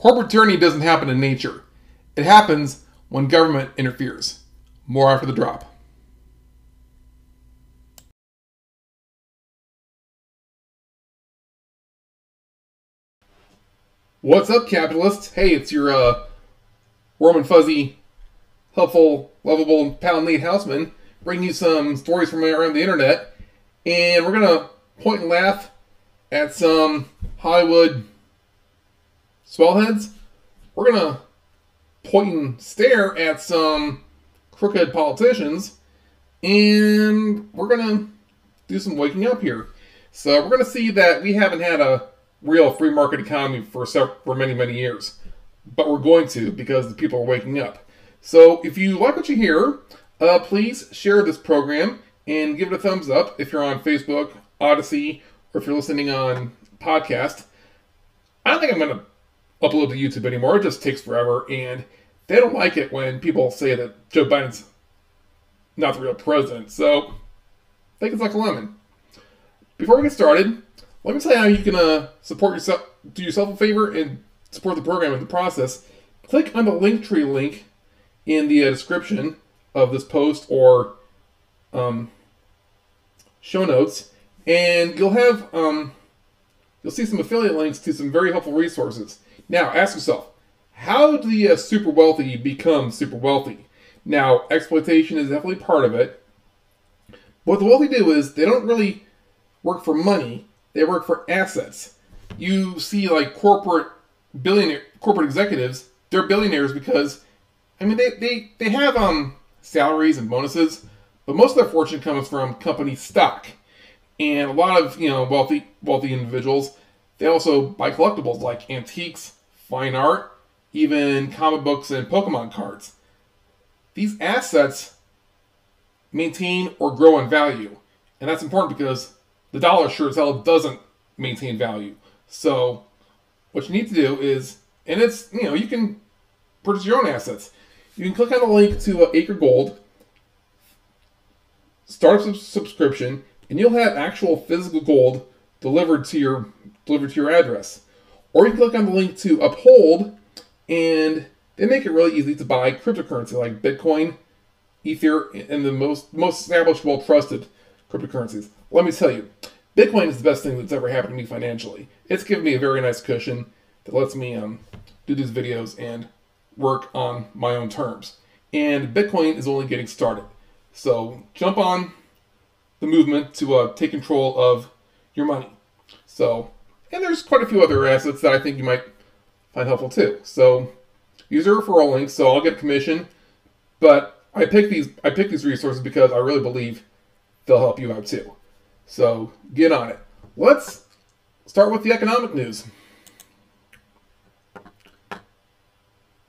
Corporate tyranny doesn't happen in nature. It happens when government interferes. More after the drop. What's up, capitalists? Hey, it's your uh, warm and fuzzy, helpful, lovable pal Nate Houstman, bringing you some stories from around the internet. And we're to point and laugh at some Hollywood swellheads. We're going to point and stare at some crooked politicians. And we're going to do some waking up here. So we're going to see that we haven't had a real free market economy for for many many years, but we're going to because the people are waking up. So if you like what you hear, uh, please share this program and give it a thumbs up if you're on Facebook, Odysee, or if you're listening on podcast. I think I'm going to upload to YouTube anymore. It just takes forever, and they don't like it when people say that Joe Biden's not the real president. So think it's like a lemon. Before we get started, let me tell you how you can uh, support yourself, do yourself a favor, and support the program in the process. Click on the Linktree link in the uh, description of this post or um, show notes, and you'll have um, you'll see some affiliate links to some very helpful resources. Now, ask yourself, how do the uh, super wealthy become super wealthy? Now, exploitation is definitely part of it. What the wealthy do is they don't really work for money they work for assets. You see, like corporate billionaire, corporate executives, they're billionaires because, I mean, they, they, they have um salaries and bonuses, but most of their fortune comes from company stock. And a lot of you know wealthy wealthy individuals, they also buy collectibles like antiques, fine art, even comic books and Pokemon cards. These assets maintain or grow in value, and that's important because the dollar sure as hell doesn't maintain value. So what you need to do is, and it's, you know, you can purchase your own assets. You can click on the link to uh, Acre Gold, start a subscription, and you'll have actual physical gold delivered to your delivered to your address. Or you can click on the link to Uphold, and they make it really easy to buy cryptocurrency like Bitcoin, Ether, and the most most established, well trusted cryptocurrencies. Let me tell you, Bitcoin is the best thing that's ever happened to me financially. It's given me a very nice cushion that lets me um, do these videos and work on my own terms. And Bitcoin is only getting started. So jump on the movement to uh, take control of your money. So, and there's quite a few other assets that I think you might find helpful too. So use a referral link, so I'll get commission. But I pick these I pick these resources because I really believe they'll help you out too. So get on it. Let's start with the economic news.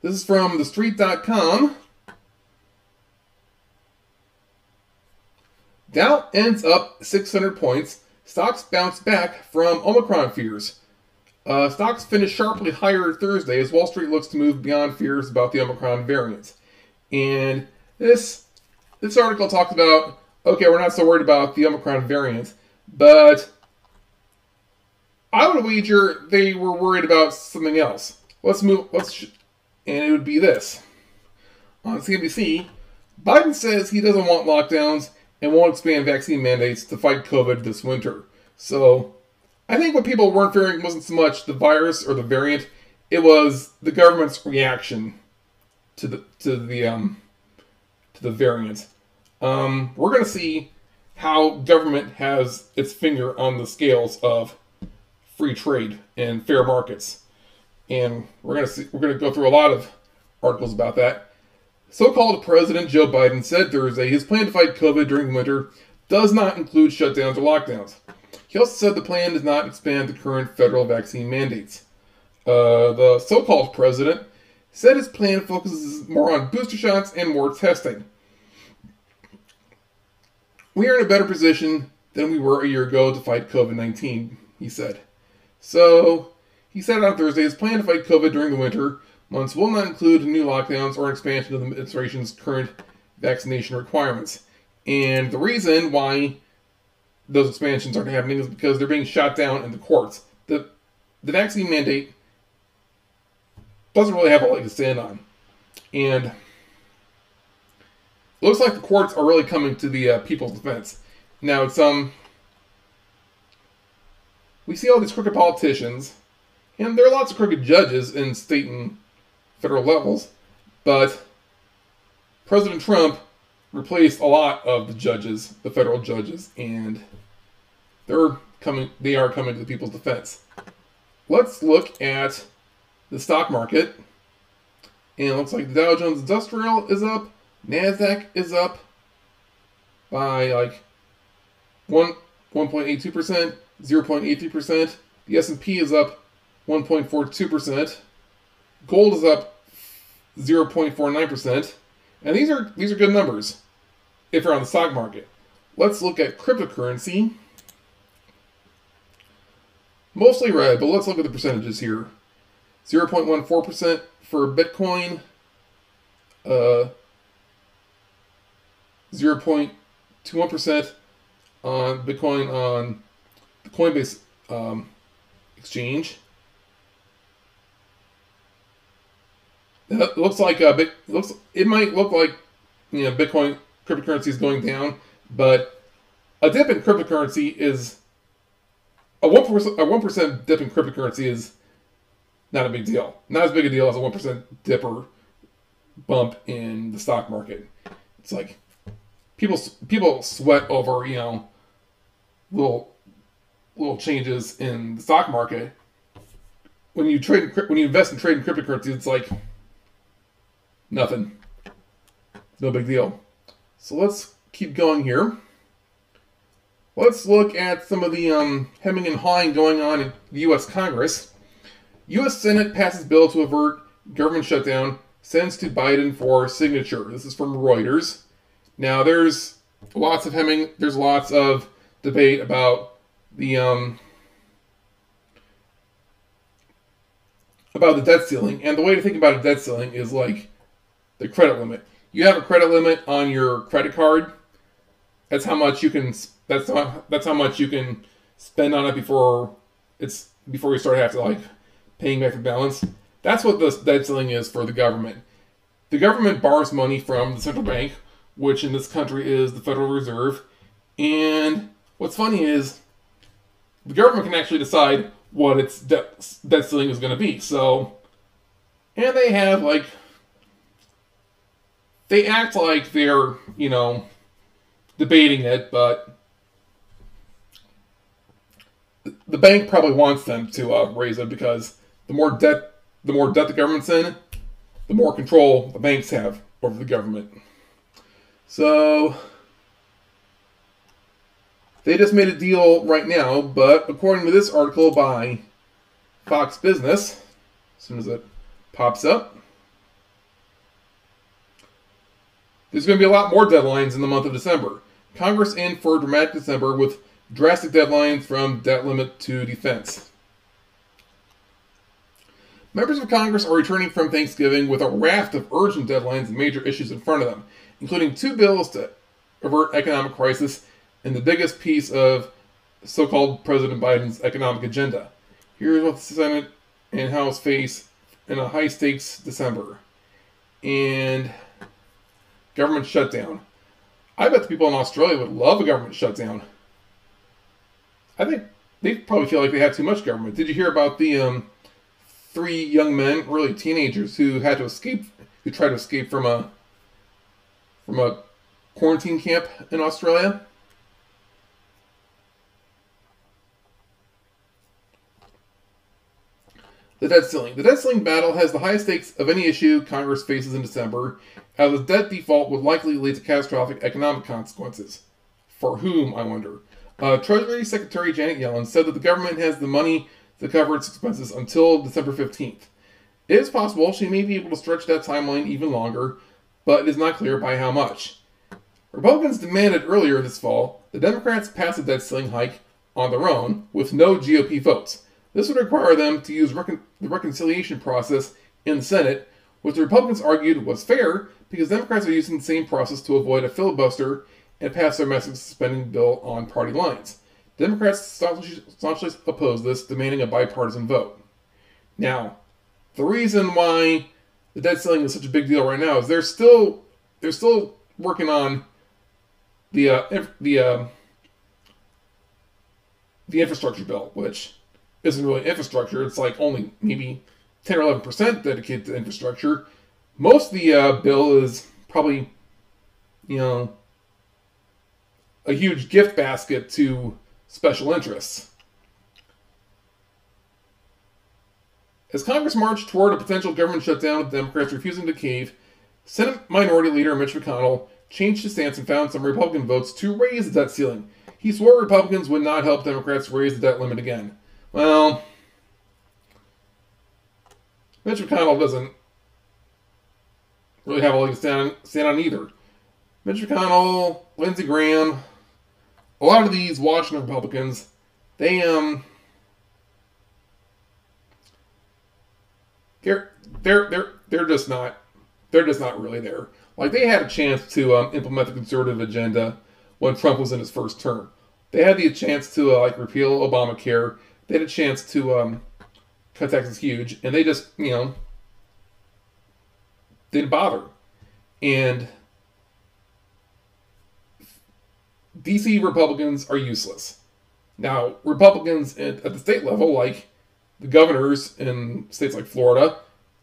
This is from thestreet.com. Dow ends up 600 points. Stocks bounced back from Omicron fears. Uh, stocks finished sharply higher Thursday as Wall Street looks to move beyond fears about the Omicron variant. And this this article talks about okay, we're not so worried about the Omicron variant, but I would wager they were worried about something else. Let's move. Let's, and it would be this on CNBC. Biden says he doesn't want lockdowns and won't expand vaccine mandates to fight COVID this winter. So, I think what people weren't fearing wasn't so much the virus or the variant; it was the government's reaction to the to the um to the variant. Um, we're to see how government has its finger on the scales of free trade and fair markets, and we're to see we're to go through a lot of articles about that. So-called President Joe Biden said Thursday his plan to fight COVID during winter does not include shutdowns or lockdowns. He also said the plan does not expand the current federal vaccine mandates. Uh, the so-called president said his plan focuses more on booster shots and more testing. We are in a better position than we were a year ago to fight COVID 19, he said. So, he said on Thursday his plan to fight COVID during the winter months will not include new lockdowns or expansion of the administration's current vaccination requirements. And the reason why those expansions aren't happening is because they're being shot down in the courts. The, the vaccine mandate doesn't really have a leg to stand on. And it looks like the courts are really coming to the uh, people's defense. Now, it's, um, we see all these crooked politicians, and there are lots of crooked judges in state and federal levels, but President Trump replaced a lot of the judges, the federal judges, and they're coming they are coming to the people's defense. Let's look at the stock market. And it looks like the Dow Jones Industrial is up, Nasdaq is up by like 1 1.82%, 0.83%. The S&P is up 1.42%. Gold is up 0.49%. And these are these are good numbers if you're on the stock market. Let's look at cryptocurrency. Mostly red, but let's look at the percentages here. 0.14% for Bitcoin, uh, 0.21% on Bitcoin on the Coinbase um, exchange. It looks like a bit. Looks it might look like you know Bitcoin cryptocurrency is going down, but a dip in cryptocurrency is a one percent a one percent dip in cryptocurrency is not a big deal. Not as big a deal as a one percent dip or bump in the stock market. It's like people people sweat over you know little little changes in the stock market. When you trade when you invest in trading cryptocurrency, it's like nothing. No big deal. So let's keep going here. Let's look at some of the um, hemming and hawing going on in the U.S. Congress. U.S. Senate passes bill to avert government shutdown, sends to Biden for signature. This is from Reuters. Now, there's lots of hemming, there's lots of debate about the um, about the debt ceiling, and the way to think about a debt ceiling is like the credit limit. You have a credit limit on your credit card. That's how much you can. That's how, that's how much you can spend on it before it's before you start have to like paying back the balance. That's what the debt ceiling is for the government. The government borrows money from the central bank, which in this country is the Federal Reserve. And what's funny is the government can actually decide what its debt, debt ceiling is going to be. So, and they have like they act like they're, you know, debating it, but the bank probably wants them to uh, raise it because the more debt, the more debt the government's in, the more control the banks have over the government. So they just made a deal right now, but according to this article by Fox Business, as soon as it pops up, There's going to be a lot more deadlines in the month of December. Congress in for a dramatic December with drastic deadlines from debt limit to defense. Members of Congress are returning from Thanksgiving with a raft of urgent deadlines and major issues in front of them, including two bills to avert economic crisis and the biggest piece of so-called President Biden's economic agenda. Here's what the Senate and House face in a high-stakes December. And government shutdown. I bet the people in Australia would love a government shutdown. I think they probably feel like they have too much government. Did you hear about the um, three young men, really teenagers, who had to escape, who tried to escape from a from a quarantine camp in Australia? The debt ceiling. The debt ceiling battle has the highest stakes of any issue Congress faces in December, as the debt default would likely lead to catastrophic economic consequences. For whom, I wonder? Uh, Treasury Secretary Janet Yellen said that the government has the money to cover its expenses until December 15th. It is possible she may be able to stretch that timeline even longer, but it is not clear by how much. Republicans demanded earlier this fall the Democrats pass a debt ceiling hike on their own with no GOP votes. This would require them to use recon- the reconciliation process in the Senate, which the Republicans argued was fair because Democrats are using the same process to avoid a filibuster and pass their massive spending bill on party lines. Democrats staunchly, oppose this, demanding a bipartisan vote. Now, the reason why the debt ceiling is such a big deal right now is they're still they're still working on the uh, the uh, the infrastructure bill, which isn't really infrastructure. It's like only maybe ten or eleven percent dedicated to infrastructure. Most of the uh, bill is probably, you know, a huge gift basket to special interests. As Congress marched toward a potential government shutdown with Democrats refusing to cave, Senate Minority Leader Mitch McConnell changed his stance and found some Republican votes to raise the debt ceiling. He swore Republicans would not help Democrats raise the debt limit again. Well, Mitch McConnell doesn't really have a leg to stand, stand on either. Mitch McConnell, Lindsey Graham, a lot of these Washington Republicans, they um they're they're they're they're just not they're just not really there. Like they had a chance to um, implement the conservative agenda when Trump was in his first term. They had the chance to uh, like repeal Obamacare. They had a chance to um, cut taxes huge, and they just you know didn't bother. And DC Republicans are useless. Now, Republicans at, at the state level, like the governors in states like Florida,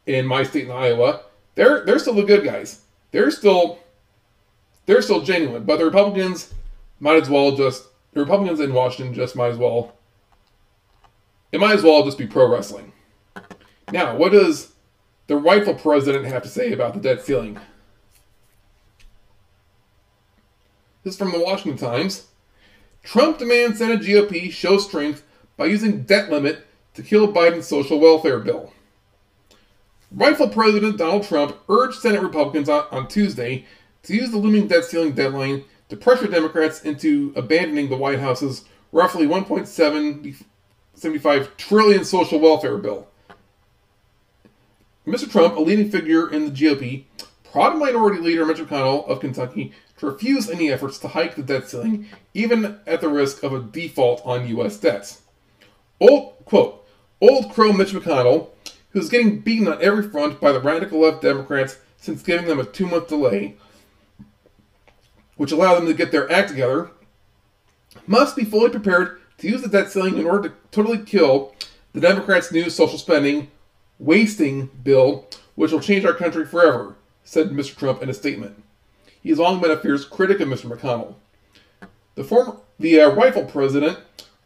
in my state in Iowa, they're they're still the good guys. They're still they're still genuine. But the Republicans might as well just the Republicans in Washington just might as well it might as well just be pro wrestling. Now, what does the rightful president have to say about the debt ceiling? This is from the Washington Times. Trump demands Senate GOP show strength by using debt limit to kill Biden's social welfare bill. Rightful President Donald Trump urged Senate Republicans on, on Tuesday to use the looming debt ceiling deadline to pressure Democrats into abandoning the White House's roughly 1.75 trillion social welfare bill. Mr. Trump, a leading figure in the GOP, prodded Minority Leader Mitch McConnell of Kentucky to refuse any efforts to hike the debt ceiling, even at the risk of a default on U.S. debts. Old quote, Old Crow Mitch McConnell, who's getting beaten on every front by the radical left Democrats since giving them a two month delay, which allowed them to get their act together, must be fully prepared to use the debt ceiling in order to totally kill the Democrats' new social spending wasting bill, which will change our country forever, said Mr. Trump in a statement. He has long been a fierce critic of Mr. McConnell. The former, the uh, president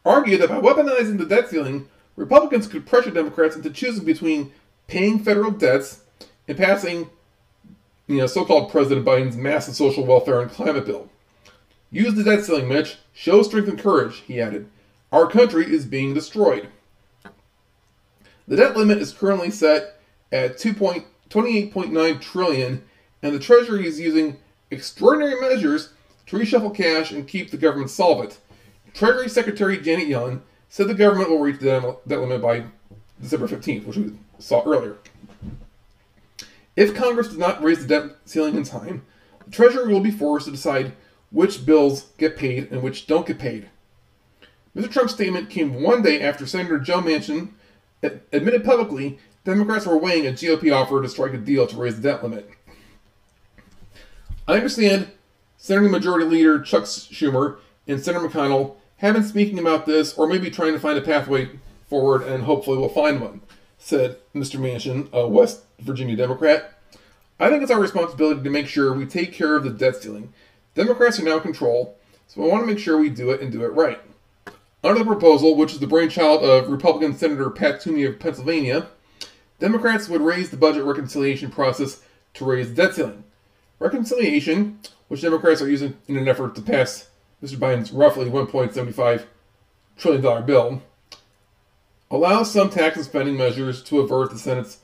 argued that by weaponizing the debt ceiling, Republicans could pressure Democrats into choosing between paying federal debts and passing, you know, so-called President Biden's massive social welfare and climate bill. Use the debt ceiling, Mitch. Show strength and courage, he added. Our country is being destroyed. The debt limit is currently set at 2.28.9 trillion, and the Treasury is using extraordinary measures to reshuffle cash and keep the government solvent. Treasury Secretary Janet Yellen said the government will reach the debt limit by December 15th, which we saw earlier. If Congress does not raise the debt ceiling in time, the Treasury will be forced to decide which bills get paid and which don't get paid. Mr. Trump's statement came one day after Senator Joe Manchin admitted publicly Democrats were weighing a GOP offer to strike a deal to raise the debt limit. I understand Senator Majority Leader Chuck Schumer and Senator McConnell have been speaking about this or maybe trying to find a pathway forward and hopefully we'll find one, said Mr. Manchin, a West Virginia Democrat. I think it's our responsibility to make sure we take care of the debt ceiling. Democrats are now in control, so I want to make sure we do it and do it right. Under the proposal, which is the brainchild of Republican Senator Pat Toomey of Pennsylvania, Democrats would raise the budget reconciliation process to raise the debt ceiling. Reconciliation, which Democrats are using in an effort to pass Mr. Biden's roughly $1.75 trillion bill, allows some tax and spending measures to avert the Senate's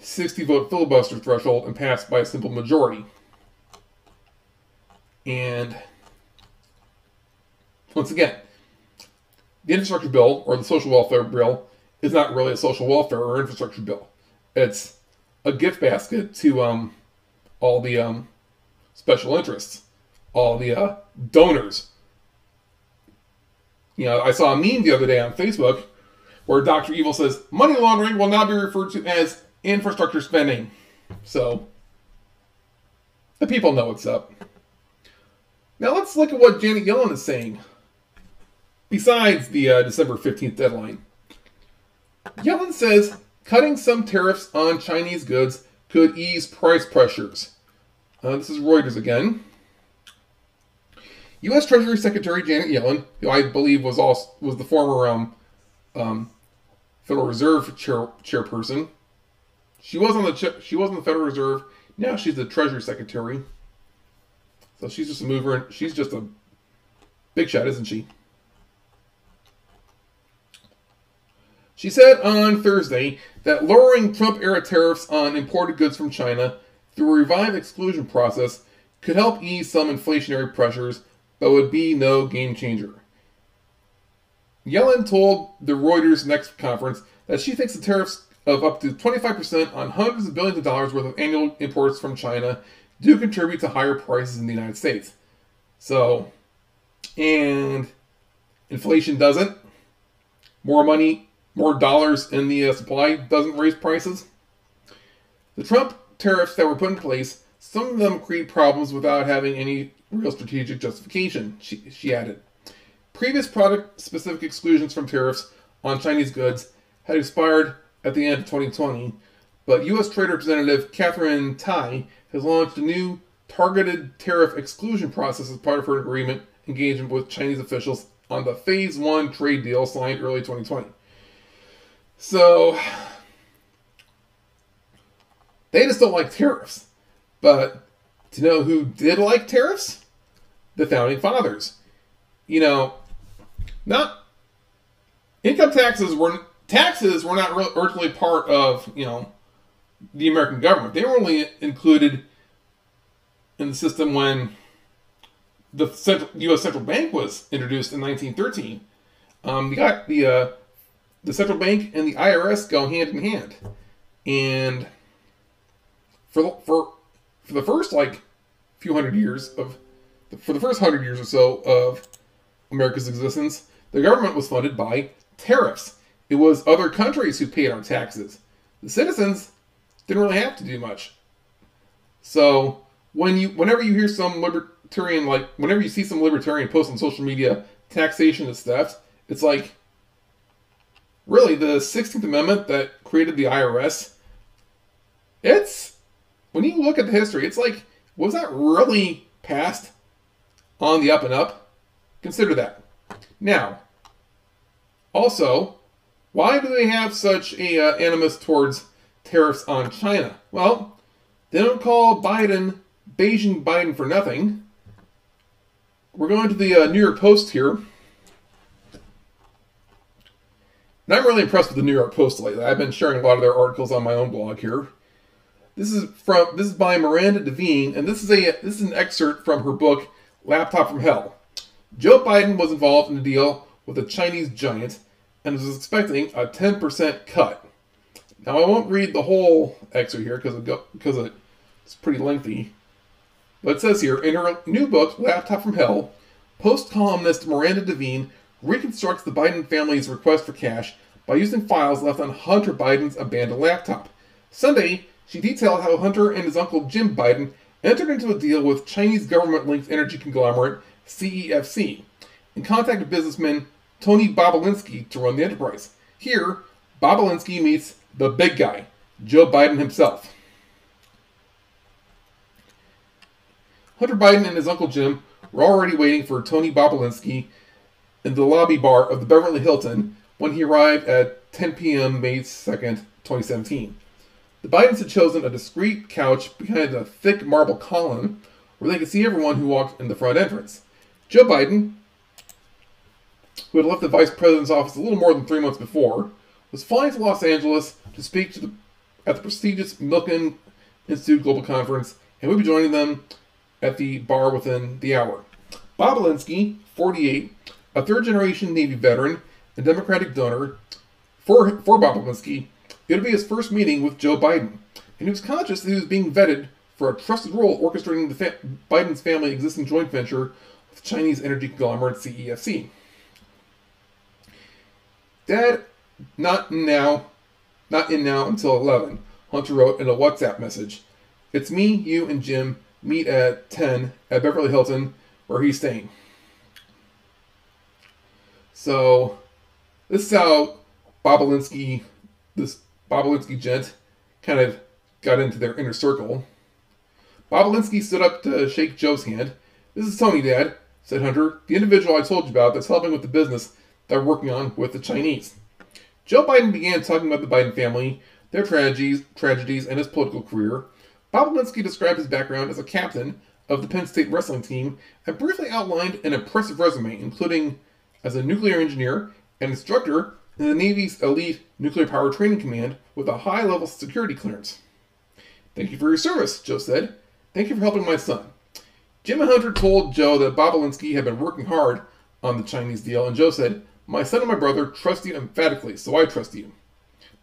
60 vote filibuster threshold and pass by a simple majority. And once again, the infrastructure bill or the social welfare bill is not really a social welfare or infrastructure bill. It's a gift basket to um, all the um, special interests all the uh, donors. You know, I saw a meme the other day on Facebook where Dr. Evil says money laundering will now be referred to as infrastructure spending. So, the people know what's up. Now let's look at what Janet Yellen is saying. Besides the uh, December 15th deadline, Yellen says cutting some tariffs on Chinese goods could ease price pressures. Uh, this is Reuters again. U.S. Treasury Secretary Janet Yellen, who I believe was also was the former um, um, Federal Reserve chair, chairperson, she was on the she was on the Federal Reserve. Now she's the Treasury Secretary. So she's just a mover, and she's just a big shot, isn't she? She said on Thursday that lowering Trump era tariffs on imported goods from China through a revived exclusion process could help ease some inflationary pressures, but would be no game changer. Yellen told the Reuters Next conference that she thinks the tariffs of up to 25% on hundreds of billions of dollars worth of annual imports from China do contribute to higher prices in the United States. So, and inflation doesn't. More money, more dollars in the uh, supply doesn't raise prices. The Trump tariffs that were put in place, some of them create problems without having any real strategic justification, she, she added. Previous product specific exclusions from tariffs on Chinese goods had expired at the end of 2020, but U.S. Trade Representative Katherine Tai has launched a new targeted tariff exclusion process as part of her agreement engagement with Chinese officials on the Phase 1 trade deal signed early 2020. So, they just don't like tariffs. But to know who did like tariffs? The founding fathers. You know, not income taxes were taxes were not originally part of you know the American government. They were only included in the system when the U.S. central bank was introduced in 1913. Um, got the uh, the central bank and the IRS go hand in hand, and for for for the first like few hundred years of for the first hundred years or so of America's existence, the government was funded by tariffs. It was other countries who paid our taxes. The citizens didn't really have to do much. So when you whenever you hear some libertarian like whenever you see some libertarian post on social media taxation is theft, it's like really the 16th Amendment that created the IRS. It's when you look at the history, it's like was that really passed on the up and up? Consider that. Now, also, why do they have such a uh, animus towards tariffs on China? Well, they don't call Biden Beijing Biden for nothing. We're going to the uh, New York Post here. And I'm really impressed with the New York Post lately. I've been sharing a lot of their articles on my own blog here. This is from this is by Miranda Devine, and this is a this is an excerpt from her book Laptop from Hell. Joe Biden was involved in a deal with a Chinese giant and was expecting a 10% cut. Now I won't read the whole excerpt here because because it's pretty lengthy. But it says here in her new book, Laptop from Hell, post columnist Miranda Devine reconstructs the Biden family's request for cash by using files left on Hunter Biden's abandoned laptop. Sunday, she detailed how Hunter and his uncle Jim Biden entered into a deal with Chinese government linked energy conglomerate CEFC and contacted businessman Tony Bobulinski to run the enterprise. Here, Bobulinski meets the big guy, Joe Biden himself. Hunter Biden and his uncle Jim were already waiting for Tony Bobulinski in the lobby bar of the Beverly Hilton when he arrived at 10 p.m. May 2nd, 2017. The Bidens had chosen a discreet couch behind a thick marble column where they could see everyone who walked in the front entrance. Joe Biden, who had left the vice president's office a little more than three months before, was flying to Los Angeles to speak to the, at the prestigious Milken Institute Global Conference and would be joining them at the bar within the hour. Bobulinski, 48, a third generation Navy veteran and Democratic donor, for, for Bobulinski, it would be his first meeting with Joe Biden, and he was conscious that he was being vetted for a trusted role orchestrating the fa- Biden's family existing joint venture with Chinese energy conglomerate CEFC. Dad not now, not in now until 11, Hunter wrote in a WhatsApp message. It's me, you, and Jim meet at 10 at Beverly Hilton, where he's staying. So, this is how Bobulinski, this Bobulinski gent, kind of got into their inner circle. Bobulinski stood up to shake Joe's hand. This is Tony, Dad, said Hunter, the individual I told you about that's helping with the business that we're working on with the Chinese. Joe Biden began talking about the Biden family, their tragedies, tragedies, and his political career. Bobulinski described his background as a captain of the Penn State wrestling team and briefly outlined an impressive resume, including as a nuclear engineer and instructor in the Navy's elite nuclear power training command with a high level security clearance. Thank you for your service, Joe said. Thank you for helping my son. Jim Hunter told Joe that Bobulinski had been working hard on the Chinese deal, and Joe said, My son and my brother trust you emphatically, so I trust you.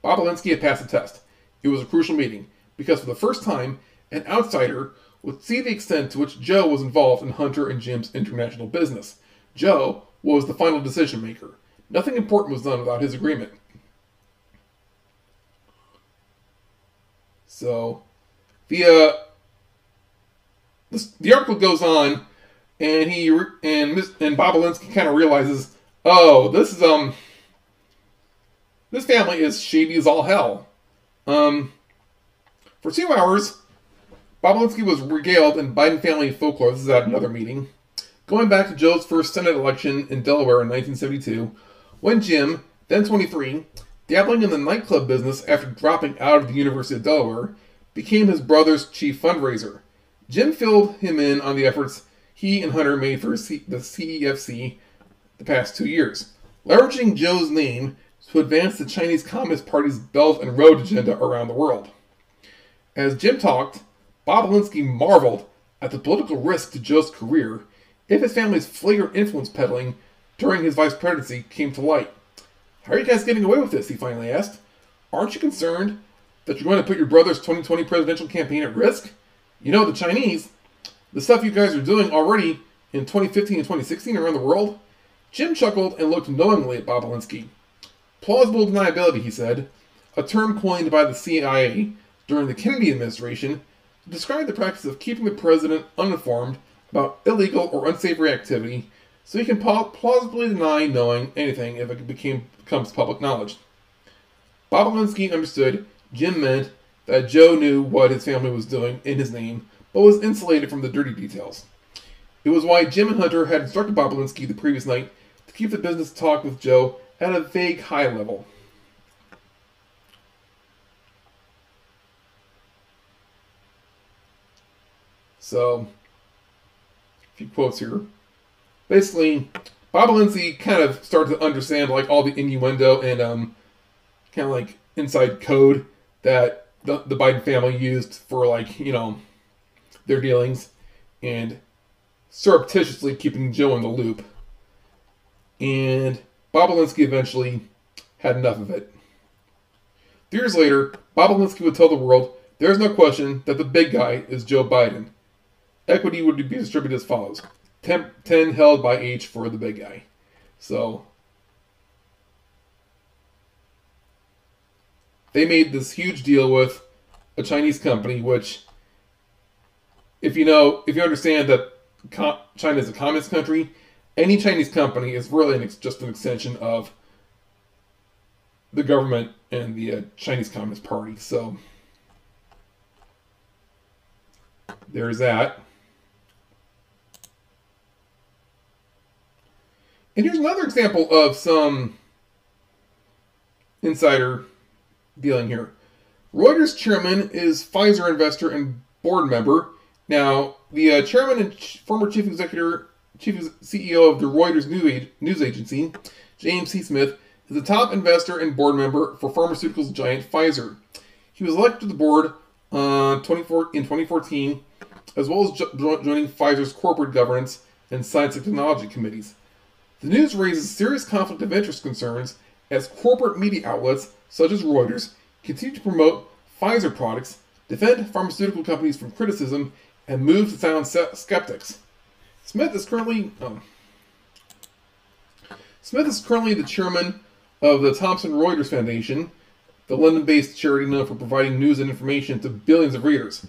Bobulinski had passed the test. It was a crucial meeting, because for the first time, an outsider would see the extent to which Joe was involved in Hunter and Jim's international business. Joe was the final decision maker. Nothing important was done without his agreement. So, the uh, this, the article goes on, and he and and Bobulinski kind of realizes, oh, this is um, this family is shady as all hell. Um, for two hours, Bobulinski was regaled in Biden family folklore. This is at another meeting. Going back to Joe's first Senate election in Delaware in 1972, when Jim, then 23, dabbling in the nightclub business after dropping out of the University of Delaware, became his brother's chief fundraiser. Jim filled him in on the efforts he and Hunter made for the CEFC the past two years, leveraging Joe's name to advance the Chinese Communist Party's Belt and Road agenda around the world. As Jim talked, Bobulinski marveled at the political risk to Joe's career if his family's flagrant influence peddling during his vice presidency came to light. How are you guys getting away with this? He finally asked. Aren't you concerned that you're going to put your brother's 2020 presidential campaign at risk? You know, the Chinese, the stuff you guys are doing already in 2015 and 2016 around the world? Jim chuckled and looked knowingly at Bobulinski. Plausible deniability, he said, a term coined by the CIA during the Kennedy administration to describe the practice of keeping the president uninformed about illegal or unsavory activity so he can plausibly deny knowing anything if it became, becomes public knowledge. Bobulinski understood Jim meant that Joe knew what his family was doing in his name, but was insulated from the dirty details. It was why Jim and Hunter had instructed Bobulinski the previous night to keep the business talk with Joe at a vague high level. So, few quotes here. Basically, Bobulinski kind of started to understand like all the innuendo and um, kind of like inside code that the, the Biden family used for like you know their dealings, and surreptitiously keeping Joe in the loop. And Bobulinski eventually had enough of it. Years later, Bobulinski would tell the world there's no question that the big guy is Joe Biden. Equity would be distributed as follows 10, 10 held by each for the big guy. So they made this huge deal with a Chinese company, which, if you know, if you understand that China is a communist country, any Chinese company is really an just an extension of the government and the uh, Chinese Communist Party. So there's that. And here's another example of some insider dealing here. Reuters chairman is Pfizer investor and board member. Now, the uh, chairman and ch- former chief executive, chief CEO of the Reuters news agency, James C. Smith, is a top investor and board member for pharmaceuticals giant Pfizer. He was elected to the board uh, 24, in 2014, as well as jo- joining Pfizer's corporate governance and science and technology committees. The news raises serious conflict of interest concerns as corporate media outlets, such as Reuters, continue to promote Pfizer products, defend pharmaceutical companies from criticism, and move to silence skeptics. Smith is currently um, Smith is currently the chairman of the Thomson Reuters Foundation, the London based charity known for providing news and information to billions of readers.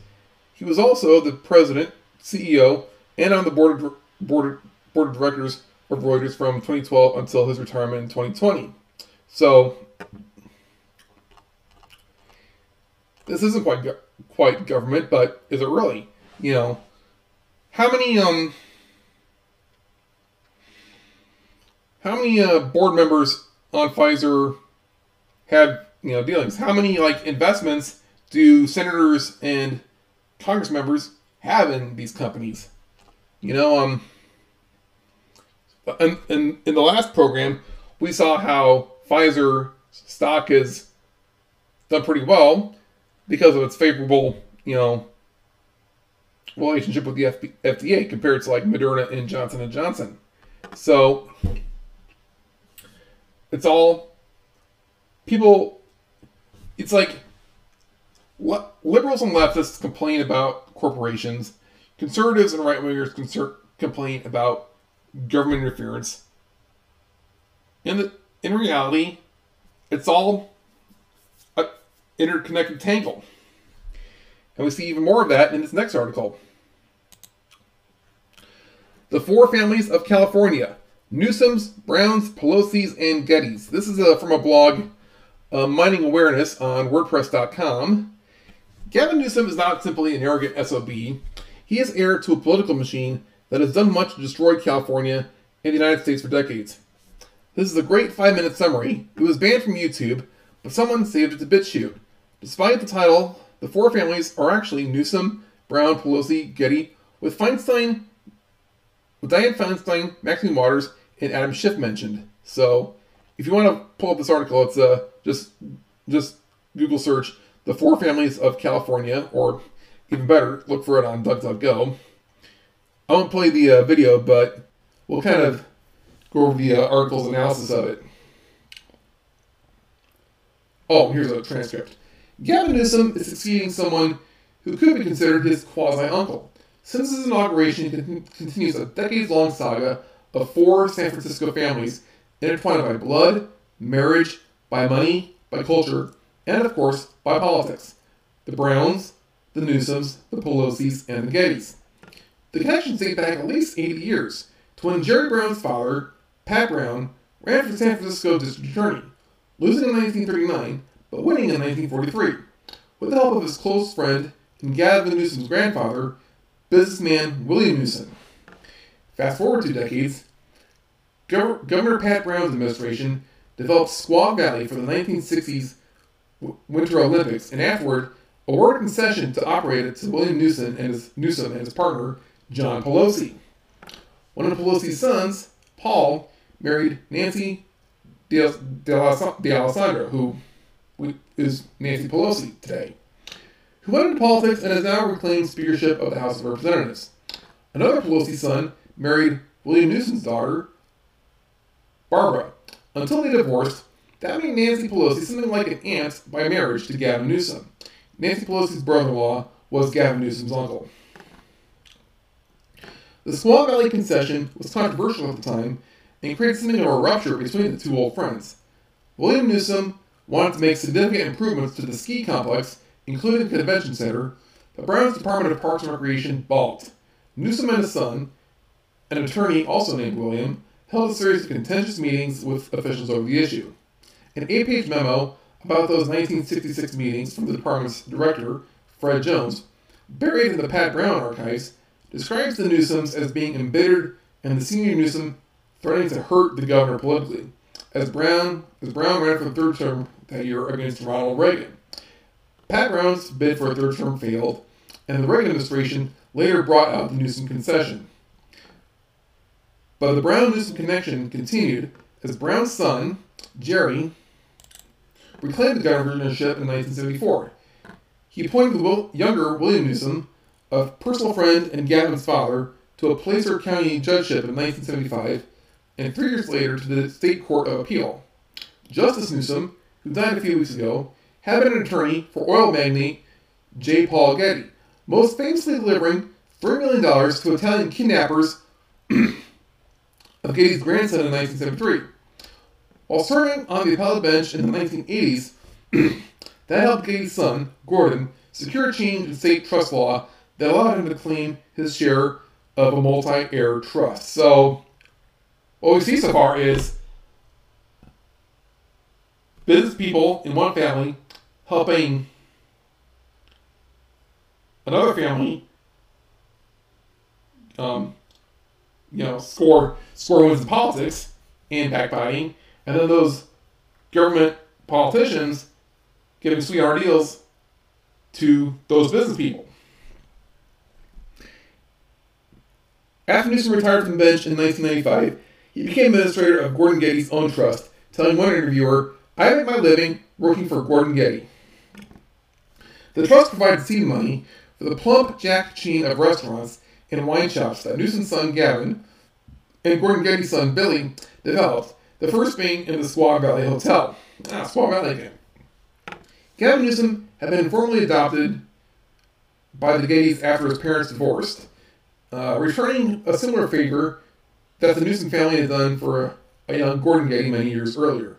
He was also the president, CEO, and on the board of, board, board of directors of Reuters from 2012 until his retirement in 2020. So, this isn't quite go- quite government, but is it really? You know, how many um how many uh, board members on Pfizer had you know dealings? How many like investments do senators and Congress members have in these companies? You know, um, in, in, in the last program, we saw how Pfizer stock has done pretty well because of its favorable, you know, relationship with the FDA compared to like Moderna and Johnson and Johnson. So it's all people. It's like liberals and leftists complain about corporations, conservatives and right wingers complain about government interference. In the in reality, it's all a interconnected tangle. And we see even more of that in this next article. The four families of California Newsom's, Brown's, Pelosi's, and Getty's. This is a, from a blog, uh, Mining Awareness, on WordPress.com. Gavin Newsom is not simply an arrogant SOB. He is heir to a political machine that has done much to destroy California and the United States for decades. This is a great five minute summary. It was banned from YouTube, but someone saved it to BitChute. Despite the title, the four families are actually Newsom, Brown, Pelosi, Getty, with Feinstein, with Diane Feinstein, Maxine Waters, and Adam Schiff mentioned. So, if you want to pull up this article, it's uh, just just Google search the four families of California, or even better, look for it on DuckDuckGo. I won't play the uh, video, but we'll kind of go over the uh, article's analysis of it. Oh, here's a transcript. Gavin Newsom is succeeding someone who could be considered his quasi uncle. Since his inauguration, he continues a decades long saga of four San Francisco families intertwined by blood, marriage, by money, by culture, and of course, by politics. The Browns, the Newsoms, the Pelosi's, and the Gettys. The connections date back at least 80 years to when Jerry Brown's father, Pat Brown, ran for San Francisco district attorney, losing in 1939 but winning in 1943, with the help of his close friend and Gavin Newsom's grandfather, businessman William Newsom. Fast forward two decades, Gov- Governor Pat Brown's administration developed Squaw Valley for the 1960s Winter Olympics, and afterward awarded concession to operate it to William Newsom and his Newsom and his partner John Pelosi. One of Pelosi's sons, Paul, married Nancy D'Alessandro, who is Nancy Pelosi today, who went into politics and has now reclaimed speakership of the House of Representatives. Another Pelosi son married William Newsom's daughter, Barbara. Until they divorced, that made Nancy Pelosi something like an aunt by marriage to Gavin Newsom. Nancy Pelosi's brother-in-law was Gavin Newsom's uncle. The Squaw Valley concession was controversial at the time and created something of a rupture between the two old friends. William Newsom wanted to make significant improvements to the ski complex, including the convention center, but Brown's Department of Parks and Recreation balked. Newsom and his son, an attorney also named William, held a series of contentious meetings with officials over the issue. An eight page memo about those 1966 meetings from the department's director, Fred Jones, buried in the Pat Brown archives, describes the Newsoms as being embittered and the senior Newsom threatening to hurt the governor politically, as Brown as Brown ran for the third term that year against Ronald Reagan. Pat Brown's bid for a third term failed, and the Reagan administration later brought out the Newsom concession. But the Brown Newsom connection continued as Brown's son, Jerry, reclaimed the governorship in 1974. He appointed the younger William Newsom, a personal friend and Gavin's father, to a Placer County judgeship in 1975, and three years later to the State Court of Appeal. Justice Newsom, who died a few weeks ago, had been an attorney for oil magnate J. Paul Getty, most famously delivering $3 million to Italian kidnappers of Getty's grandson in 1973. While serving on the appellate bench in the 1980s, that helped Getty's son, Gordon, secure a change in state trust law that allowed him to claim his share of a multi-heir trust. So, what we see so far is business people in one family helping another family, um, you know, score score wins in politics and backbiting, and then those government politicians giving sweetheart deals to those business people. After Newsom retired from the bench in 1995, he became administrator of Gordon Getty's own trust, telling one interviewer, I make my living working for Gordon Getty. The trust provided seed money for the PlumpJack chain of restaurants and wine shops that Newsom's son Gavin and Gordon Getty's son Billy developed, the first being in the Squaw Valley Hotel. Ah, Squaw Valley again. Gavin Newsom had been formally adopted by the Gettys after his parents divorced, uh, returning a similar favor that the Newsom family had done for a young Gordon Getty many years earlier.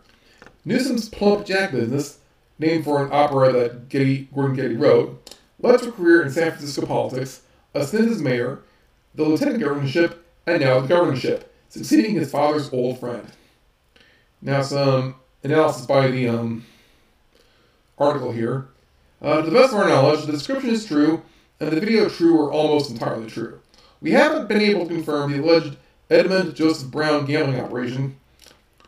Newsom's PlumpJack business, named for an opera that Getty, Gordon Getty wrote, led to a career in San Francisco politics, a stint as mayor, the lieutenant governorship, and now the governorship, succeeding his father's old friend. Now, some analysis by the um, article here. Uh, to the best of our knowledge, the description is true, and the video true or almost entirely true. We haven't been able to confirm the alleged Edmund Joseph Brown gambling operation,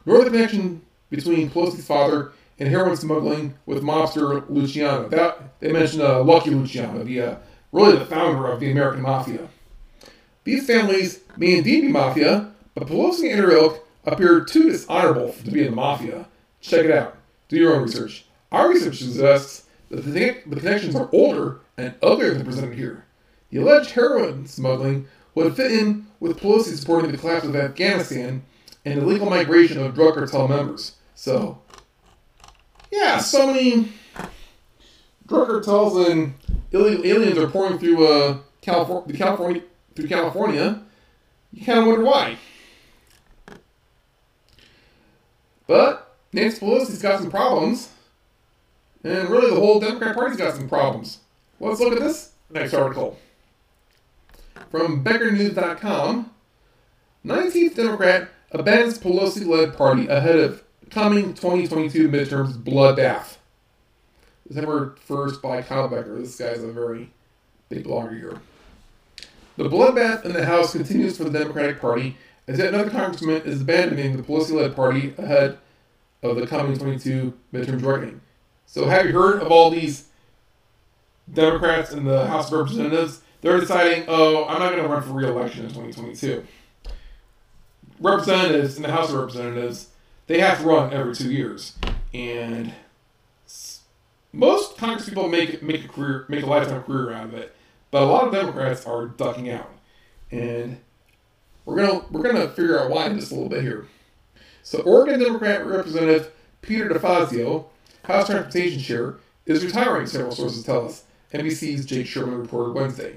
nor the connection between Pelosi's father and heroin smuggling with mobster Luciano. That they mentioned uh, Lucky Luciano, the uh, really the founder of the American Mafia. These families may indeed be mafia, but Pelosi and her ilk appear too dishonorable to be in the mafia. Check it out. Do your own research. Our research suggests that the, the connections are older and uglier than presented here. The alleged heroin smuggling would fit in with Pelosi supporting the collapse of Afghanistan and illegal migration of drug cartel members. So, yeah, so many drug cartels and illegal aliens are pouring through uh, California, California through California. You kind of wonder why. But Nancy Pelosi's got some problems, and really the whole Democrat Party's got some problems. Let's look at this next article from BeckerNews.com. 19th Democrat abandons Pelosi-led party ahead of coming 2022 midterms bloodbath. December 1st by Kyle Becker. This guy's a very big blogger here. The bloodbath in the House continues for the Democratic Party as yet another congressman is abandoning the Pelosi-led party ahead of the coming 22 midterm reckoning. So have you heard of all these Democrats in the House of Representatives? They're deciding, oh, I'm not going to run for re-election in 2022. Representatives in the House of Representatives, they have to run every two years, and most Congress people make make a career, make a lifetime career out of it. But a lot of Democrats are ducking out, and we're gonna we're gonna figure out why in just a little bit here. So Oregon Democrat Representative Peter DeFazio, House Transportation Chair, is retiring. Several sources tell us. NBC's Jake Sherman reported Wednesday.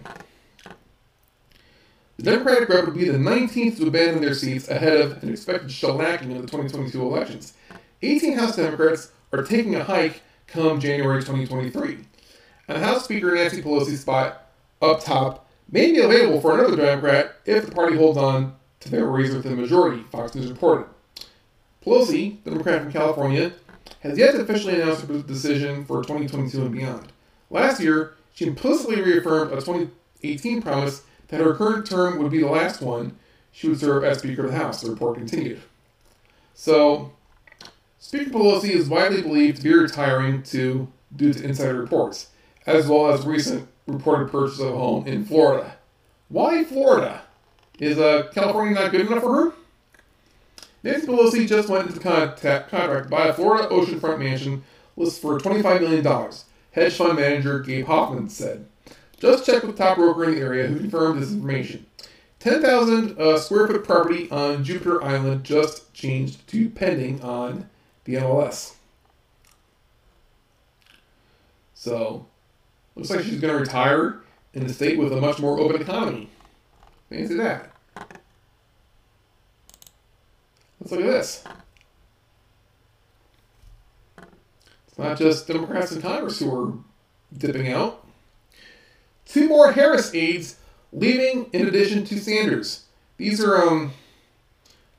The Democratic rep would be the 19th to abandon their seats ahead of an expected shellacking in the 2022 elections. 18 House Democrats are taking a hike come January 2023. And House Speaker Nancy Pelosi's spot up top may be available for another Democrat if the party holds on to their race with the majority, Fox News reported. Pelosi, the Democrat from California, has yet to officially announce her decision for 2022 and beyond. Last year, she implicitly reaffirmed a 2018 promise that her current term would be the last one she would serve as Speaker of the House, the report continued. So, Speaker Pelosi is widely believed to be retiring to, due to insider reports, as well as recent reported purchase of a home in Florida. Why Florida? Is uh, California not good enough for her? Nancy Pelosi just went into contact, contract to buy a Florida oceanfront mansion listed for $25 million hedge fund manager Gabe Hoffman said. Just checked with top broker in the area who confirmed this information. 10,000 uh, square foot property on Jupiter Island just changed to pending on the MLS. So, looks like she's going to retire in a state with a much more open economy. Fancy that. Let's look at this. It's not just Democrats in Congress who are dipping out. Two more Harris aides leaving in addition to Sanders. These are um,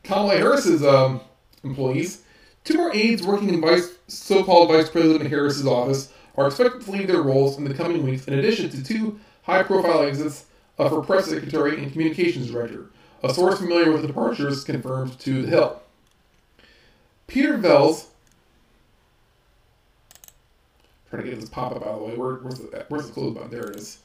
Kamala Harris's um, employees. Two more aides working in vice, so-called Vice President Harris's office are expected to leave their roles in the coming weeks, in addition to two high-profile exits uh, for press secretary and communications director. A source familiar with the departures confirmed to The Hill. Peter Velz. To get this pop up out of the way. Where, where's the where's the close button? There it is.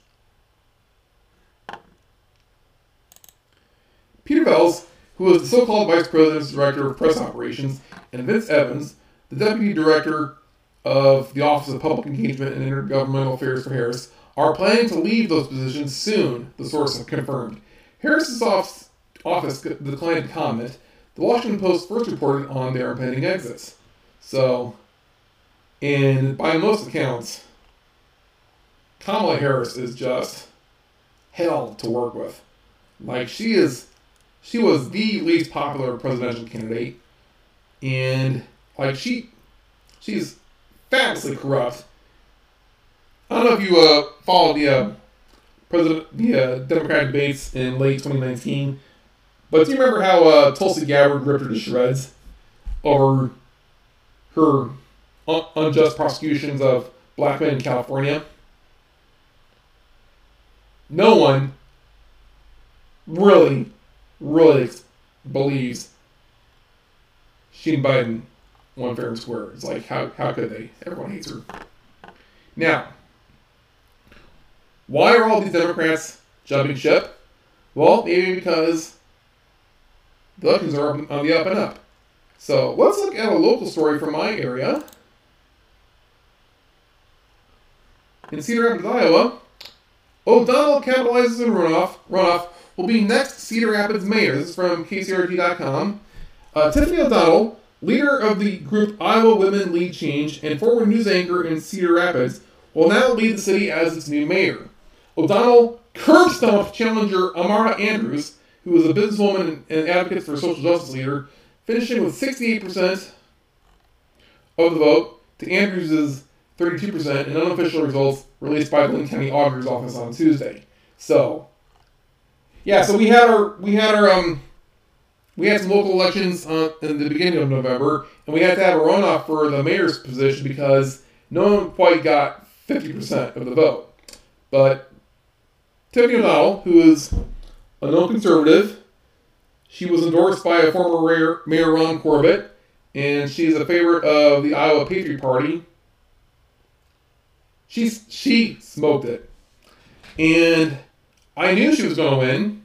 Peter Velz, who was the so-called vice president's director of press operations, and Vince Evans, the deputy director of the Office of Public Engagement and Intergovernmental Affairs for Harris, are planning to leave those positions soon, the source confirmed. Harris's office, office declined to comment. The Washington Post first reported on their impending exits. So, and by most accounts, Kamala Harris is just hell to work with. Like she is, she was the least popular presidential candidate, and like she, she's famously corrupt. I don't know if you uh, followed the uh, president, the uh, Democratic debates in late 2019, but do you remember how uh, Tulsi Gabbard ripped her to shreds over her Uh, unjust prosecutions of black men in California? No one really, really believes Sheen Biden won fair and square. It's like, how, how could they? Everyone hates her. Now, why are all these Democrats jumping ship? Well, maybe because the elections are on the up and up. So let's look at a local story from my area. In Cedar Rapids, Iowa, O'Donnell capitalizes in runoff. Runoff will be next Cedar Rapids mayor. This is from KCRG.com. Uh, Tiffany O'Donnell, leader of the group Iowa Women Lead Change and former news anchor in Cedar Rapids, will now lead the city as its new mayor. O'Donnell curb stomped challenger Amara Andrews, who was a businesswoman and advocate for social justice leader, finishing with 68% of the vote to Andrews' 32% in unofficial results released by the Linn County Auditor's Office on Tuesday. So, yeah, so we had our we had our um we had some local elections uh, in the beginning of November, and we had to have a runoff for the mayor's position because no one quite got 50% of the vote. But Tiffany O'Donnell, who is a known conservative, she was endorsed by a former mayor, mayor Ron Corbett, and she's a favorite of the Iowa Patriot Party. She's she smoked it, and I knew she was going to win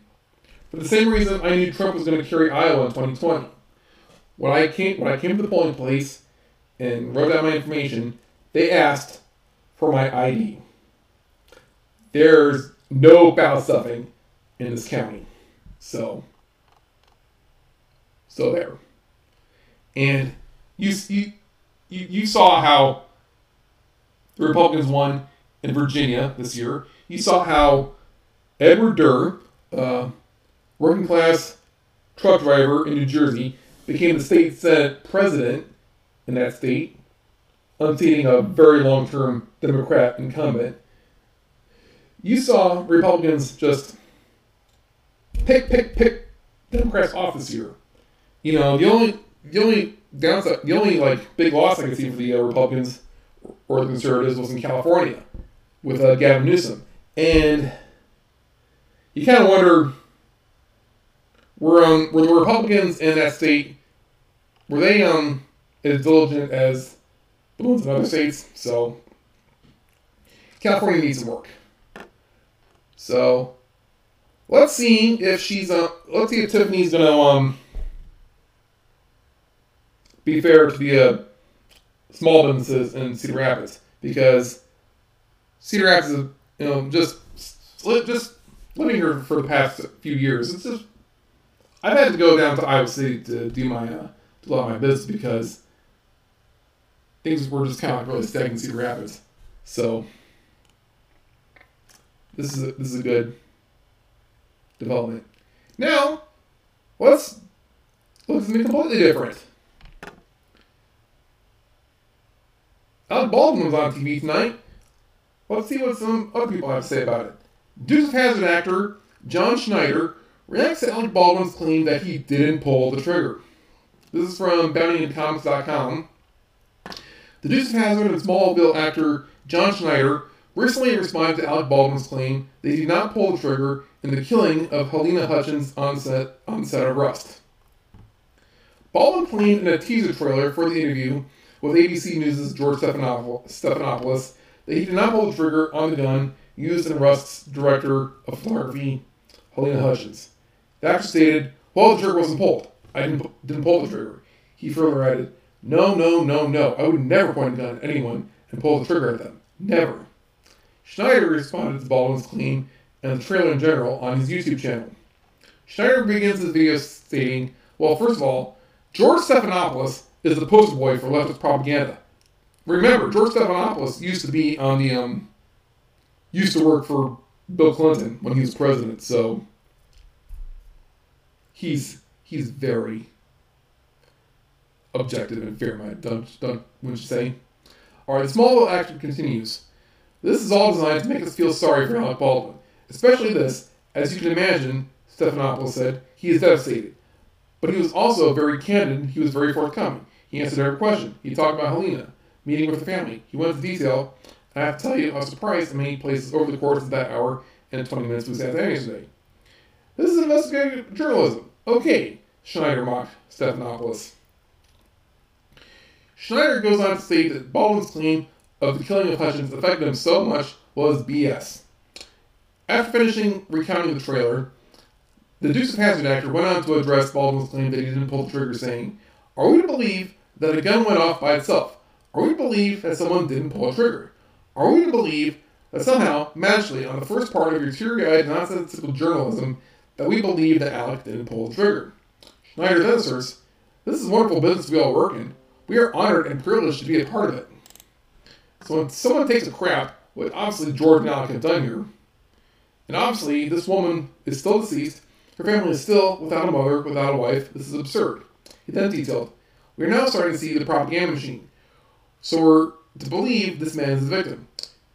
for the same reason I knew Trump was going to carry Iowa in 2020. When I came when I came to the polling place and wrote down my information, they asked for my ID. There's no ballot stuffing in this county, so so there. And you you you, you saw how the Republicans won in Virginia this year. You saw how Edward Durr, uh, working class truck driver in New Jersey, became the state senate president in that state, unseating a very long term Democrat incumbent. You saw Republicans just pick, pick, pick Democrats off this year. You know, the only the only downside, the only like big loss I could see for the uh, Republicans or the conservatives was in California with uh, Gavin Newsom, and you kind of wonder were um were the Republicans in that state were they um as diligent as the ones in other states? So California needs some work. So let's see if she's uh let's see if Tiffany's gonna um be fair to the uh, small businesses in Cedar Rapids because Cedar Rapids is you know just just living here for the past few years. It's just I've had to go down to Iowa City to do my uh, a lot my business because things were just kind of really stagnant in Cedar Rapids. So this is a, this is a good development. Now let's look at something completely different. Alec Baldwin was on TV tonight. Let's see what some other people have to say about it. Dukes of Hazzard actor John Schneider reacts to Alec Baldwin's claim that he didn't pull the trigger. This is from BoundingIntoComics.com. The Dukes of Hazzard and Smallville actor John Schneider recently responded to Alec Baldwin's claim that he did not pull the trigger in the killing of Halyna Hutchins on set, on set of Rust. Baldwin claimed in a teaser trailer for the interview with ABC News' George Stephanopoulos that he did not pull the trigger on the gun used in Rust's director of photography, Halyna Hutchins. The actor stated, Well, the trigger wasn't pulled. I didn't, didn't pull the trigger. He further added, No, no, no, no. I would never point a gun at anyone and pull the trigger at them. Never. Schneider responded to Baldwin's claim and the trailer in general on his YouTube channel. Schneider begins his video stating, Well, first of all, George Stephanopoulos is the poster boy for leftist propaganda. Remember, George Stephanopoulos used to be on the um, used to work for Bill Clinton when he was president, so he's he's very objective and fair-minded. Don't don't wouldn't you say? All right, the Smallville action continues. This is all designed to make us feel sorry for Alec Baldwin, especially this. As you can imagine, Stephanopoulos said, he is devastated. But he was also very candid. He was very forthcoming. He answered every question. He talked about Halyna, meeting with the family. He went into detail. I have to tell you, I was surprised in many places over the course of that hour and 20 minutes we sat there yesterday. This is investigative journalism. Okay, Schneider mocked Stephanopoulos. Schneider goes on to state that Baldwin's claim of the killing of Hutchins affected him so much was BS. After finishing recounting the trailer, the Dukes of Hazzard actor went on to address Baldwin's claim that he didn't pull the trigger, saying, Are we to believe that a gun went off by itself? Are we to believe that someone didn't pull a trigger? Are we to believe that somehow, magically, on the first part of your teary-eyed, nonsensical journalism, that we believe that Alec didn't pull the trigger? Schneider then asserts, This is wonderful business we all work in. We are honored and privileged to be a part of it. So when someone takes a crap, what obviously George and Alec have done here, and obviously this woman is still deceased, her family is still without a mother, without a wife, this is absurd. He then detailed, We are now starting to see the propaganda machine. So we're to believe this man is the victim.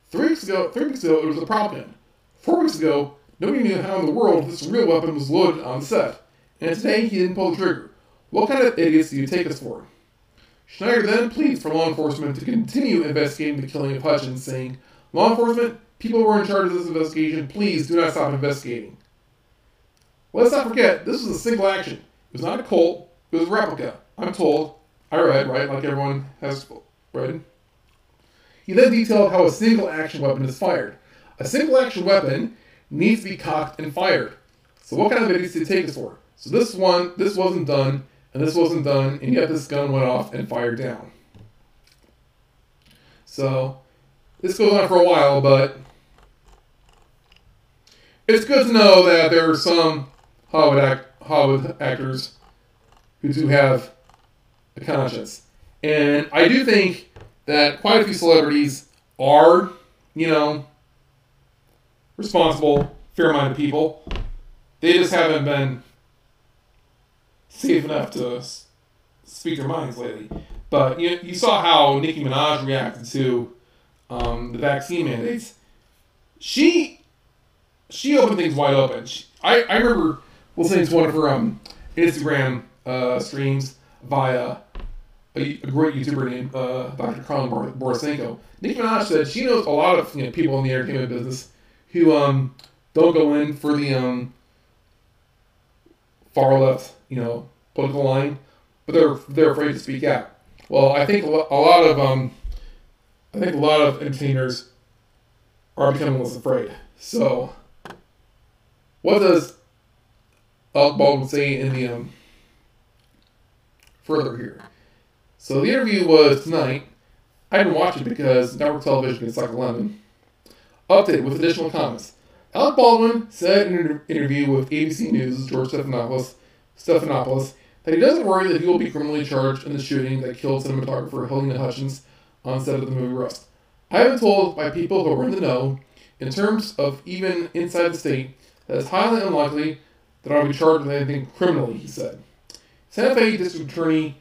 Three weeks ago, three weeks ago, it was a propaganda. Four weeks ago, nobody knew how in the world this real weapon was loaded on set. And today, he didn't pull the trigger. What kind of idiots do you take us for? Schneider then pleads for law enforcement to continue investigating the killing of Hutchins, saying, Law enforcement, people who are in charge of this investigation, please do not stop investigating. Let's not forget, this was a single action. It was not a Colt, it was a replica. I'm told. I read, right, like everyone has read. He then detailed how a single action weapon is fired. A single action weapon needs to be cocked and fired. So what kind of idiots did it take us for? So this one, this wasn't done, and this wasn't done, and yet this gun went off and fired down. So this goes on for a while, but it's good to know that there are some Hollywood, act, Hollywood actors who do have conscience. And I do think that quite a few celebrities are, you know, responsible, fair minded people. They just haven't been safe enough to speak their minds lately. But you, you saw how Nicki Minaj reacted to um, the vaccine mandates. She she opened things wide open. She, I, I remember listening to one of her um, Instagram uh, streams via a, a, great YouTuber named uh, Dr. Karlyn Borysenko. Nicki Minaj said she knows a lot of you know, people in the entertainment business who um, don't go in for the um, far left, you know, political line, but they're they're afraid to speak out. Well, I think a lot of um, I think a lot of entertainers are becoming less afraid. So, what does Alec Baldwin say in the um, further here? So the interview was tonight. I didn't watch it because network television is like lemon. Updated with additional comments. Alec Baldwin said in an interview with ABC News' George Stephanopoulos, Stephanopoulos that he doesn't worry that he will be criminally charged in the shooting that killed cinematographer Halyna Hutchins on set of the movie Rust. I have been told by people who are in the know, in terms of even inside the state, that it's highly unlikely that I'll be charged with anything criminally, he said. Santa Fe District Attorney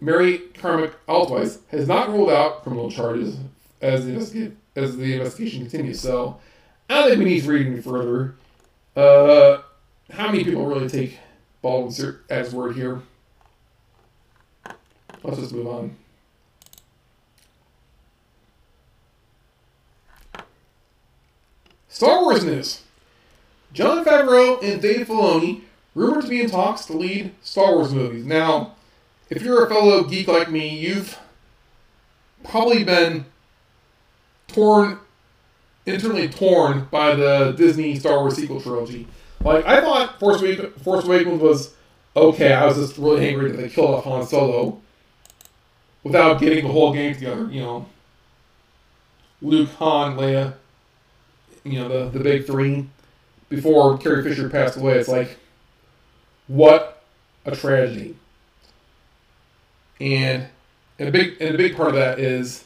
Mary Carmack Altwies has not ruled out criminal charges as the, investi- as the investigation continues. So, I think we need to read any further. Uh, how many people really take Baldwin at his word here? Let's just move on. Star Wars news. Jon Favreau and Dave Filoni rumored to be in talks to lead Star Wars movies. Now, if you're a fellow geek like me, you've probably been torn, internally torn by the Disney Star Wars sequel trilogy. Like, I thought Force, Awak- Force Awakens was okay. I was just really angry that they killed off Han Solo without getting the whole game together. You know, Luke, Han, Leia, you know, the, the big three before Carrie Fisher passed away. It's like, what a tragedy. And and a big and a big part of that is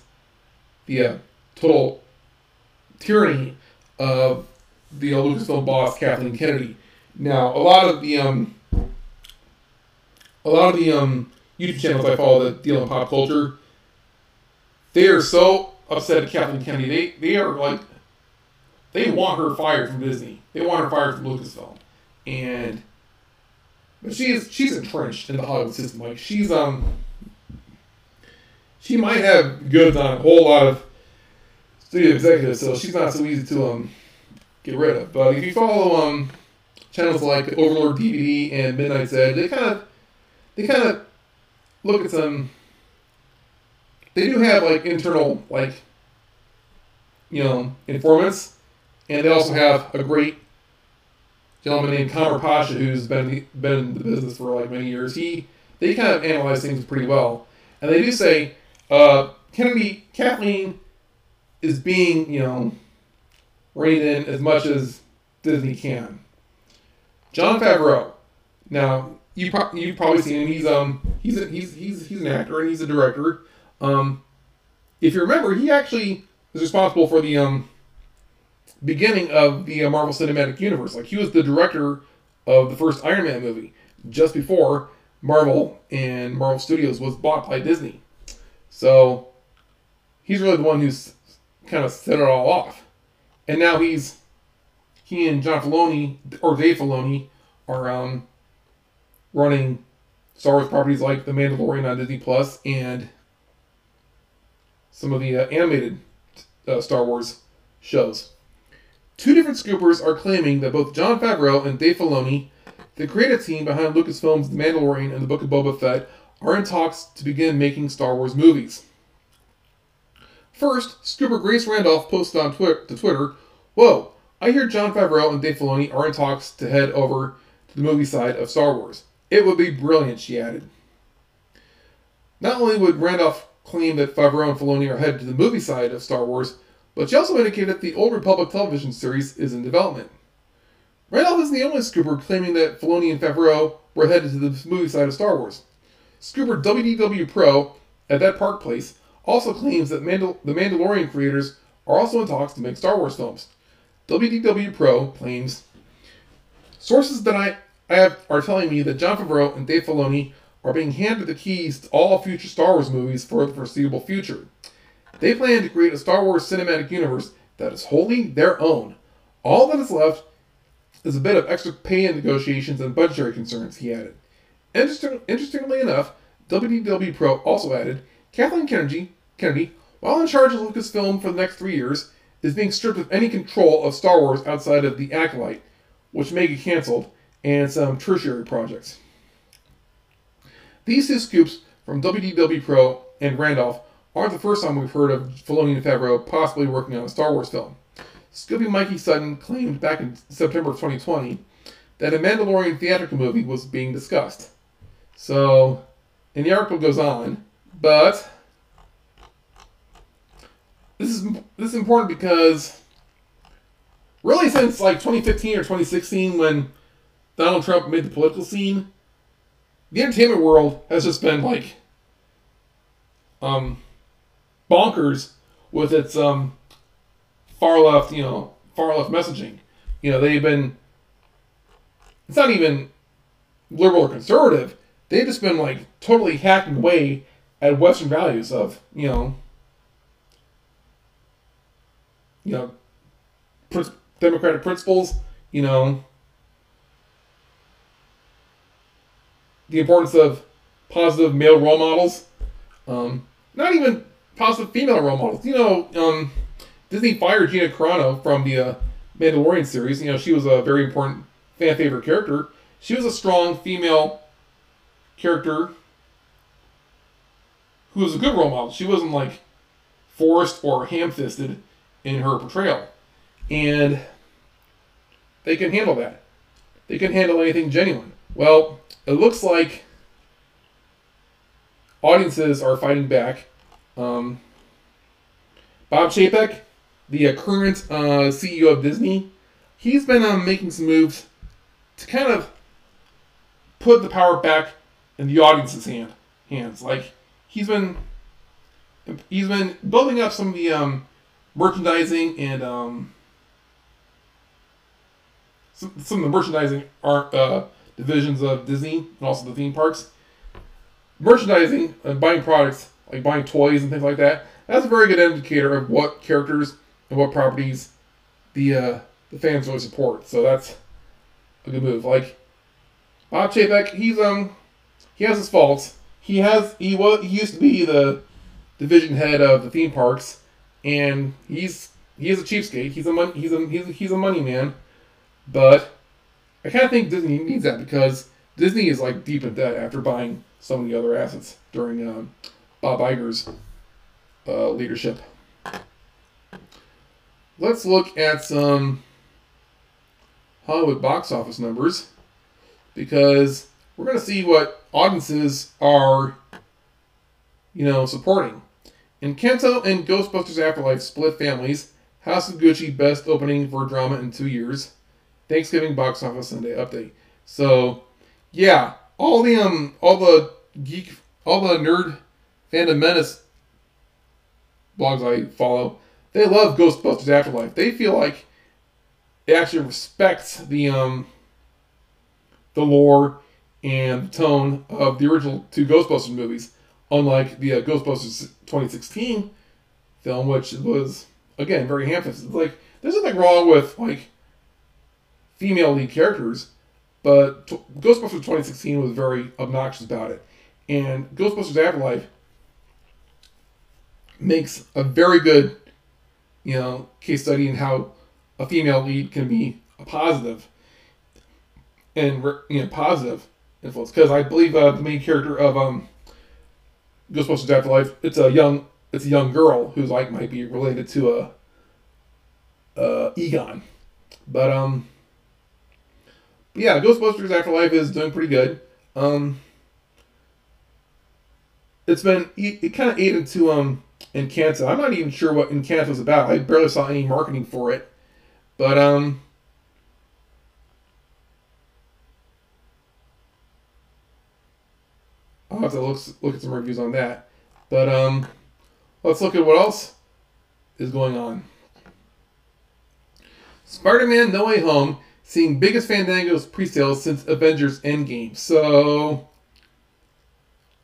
the uh, total tyranny of the uh, Lucasfilm boss Kathleen Kennedy. Now, a lot of the um, a lot of the um, YouTube channels I follow that deal in pop culture, they are so upset at Kathleen Kennedy. They they are like they want her fired from Disney. They want her fired from Lucasfilm, and but she's she's entrenched in the Hollywood system. Like she's um she might have goods on a whole lot of studio executives, so she's not so easy to um get rid of. But if you follow um channels like Overlord DVD and Midnight's Edge, they kind of they kind of look at some. They do have like internal like you know informants, and they also have a great gentleman named Kamer Pasha who's been been in the business for like many years. He they kind of analyze things pretty well, and they do say uh, Kennedy Kathleen is being you know reined in as much as Disney can. Jon Favreau. Now you pro- you probably seen him. He's um he's a, he's he's he's an actor and he's a director. Um, if you remember, he actually is responsible for the um beginning of the uh, Marvel Cinematic Universe. Like he was the director of the first Iron Man movie just before Marvel and Marvel Studios was bought by Disney. So he's really the one who's kind of set it all off. And now he's he and John Filoni or Dave Filoni are um, running Star Wars properties like The Mandalorian on Disney Plus and some of the uh, animated uh, Star Wars shows. Two different scoopers are claiming that both Jon Favreau and Dave Filoni, the creative team behind Lucasfilm's The Mandalorian and The Book of Boba Fett, are in talks to begin making Star Wars movies. First, Scooper Grace Randolph posted on twi- to Twitter, Whoa, I hear Jon Favreau and Dave Filoni are in talks to head over to the movie side of Star Wars. It would be brilliant, she added. Not only would Randolph claim that Favreau and Filoni are headed to the movie side of Star Wars, but she also indicated that the Old Republic television series is in development. Randolph isn't the only scooper claiming that Filoni and Favreau were headed to the movie side of Star Wars. Scooper WDW Pro at that park place also claims that Mandal- the Mandalorian creators are also in talks to make Star Wars films. WDW Pro claims sources that I, I have are telling me that Jon Favreau and Dave Filoni are being handed the keys to all future Star Wars movies for the foreseeable future. They plan to create a Star Wars cinematic universe that is wholly their own. All that is left is a bit of extra pay and negotiations and budgetary concerns, he added. Interesting, interestingly enough, WDW Pro also added Kathleen Kennedy, Kennedy, while in charge of Lucasfilm for the next three years, is being stripped of any control of Star Wars outside of The Acolyte, which may get canceled, and some tertiary projects. These two scoops from WDW Pro and Randolph aren't the first time we've heard of Filoni and Favreau possibly working on a Star Wars film. Scooby Mikey Sutton claimed back in September of 2020 that a Mandalorian theatrical movie was being discussed. So, and the article goes on, but this is this is important because really since like 2015 or 2016 when Donald Trump made the political scene, the entertainment world has just been like um bonkers with its um far left, you know, far left messaging. You know, they've been it's not even liberal or conservative. They've just been like totally hacking away at Western values of you know, you know, prin- democratic principles. You know, the importance of positive male role models. Um, not even positive female role models. You know, um, Disney fired Gina Carano from the uh, Mandalorian series. You know, she was a very important fan favorite character. She was a strong female character who was a good role model. She wasn't like forced or ham fisted in her portrayal. And they can handle that. They can handle anything genuine. Well, it looks like audiences are fighting back. Um, Bob Chapek, the uh, current uh, CEO of Disney, he's been um, making some moves to kind of put the power back in the audience's hand hands. Like he's been he's been building up some of the um, merchandising and um, some, some of the merchandising art uh, divisions of Disney and also the theme parks. Merchandising and buying products like buying toys and things like that. That's a very good indicator of what characters and what properties the uh, the fans really support. So that's a good move. Like Bob Chapek, he's um he has his faults. He has he was he used to be the division head of the theme parks, and he's he is a cheapskate. He's a mon- he's a he's a, he's a money man, but I kind of think Disney needs that because Disney is like deep in debt after buying of the other assets during um, Bob Iger's uh, leadership. Let's look at some Hollywood box office numbers because we're going to see what audiences are, you know, supporting. Encanto and Ghostbusters Afterlife split families. House of Gucci best opening for drama in two years. Thanksgiving box office Sunday update. So, yeah, all the um, all the geek, all the nerd fandom menace blogs I follow, they love Ghostbusters Afterlife. They feel like it actually respects the um, the lore and the tone of the original two Ghostbusters movies, unlike the uh, Ghostbusters 2016 film, which was again very ham-fisted. Like, there's nothing wrong with like female lead characters, but t- Ghostbusters 2016 was very obnoxious about it, and Ghostbusters Afterlife makes a very good, you know, case study in how a female lead can be a positive and you know positive influence because I believe uh, the main character of um Ghostbusters Afterlife it's a young it's a young girl who's like might be related to a uh, Egon, but um yeah Ghostbusters Afterlife is doing pretty good. Um, it's been it, kind of ate into um Encanto. I'm not even sure what Encanto is about. I barely saw any marketing for it, but um have to look look at some reviews on that. But um, let's look at what else is going on. Spider-Man: No Way Home seeing biggest Fandango's pre-sales since Avengers: Endgame. So,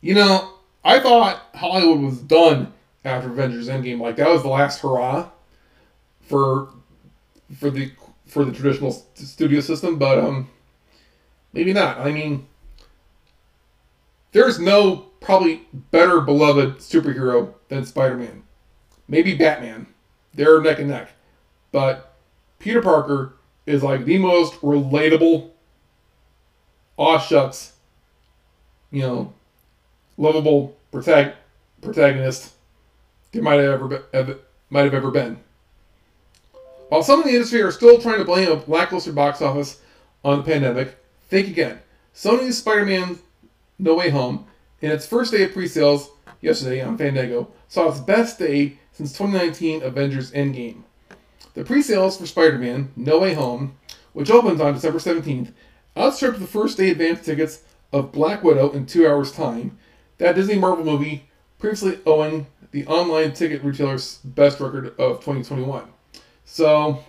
you know, I thought Hollywood was done after Avengers: Endgame. Like that was the last hurrah for for the for the traditional studio system, but um, maybe not. I mean there's no probably better beloved superhero than Spider-Man. Maybe Batman. They're neck and neck. But Peter Parker is like the most relatable, aw shucks, you know, lovable protag- protagonist there might have ever been, might have ever been. While some in the industry are still trying to blame a lackluster box office on the pandemic, think again. Sony's Spider-Man no Way Home, in its first day of pre-sales yesterday on Fandango, saw its best day since 2019 Avengers Endgame. The pre-sales for Spider-Man No Way Home, which opens on December 17th, outstripped the first day advance tickets of Black Widow in two hours' time, that Disney Marvel movie previously owing the online ticket retailer's best record of 2021. So,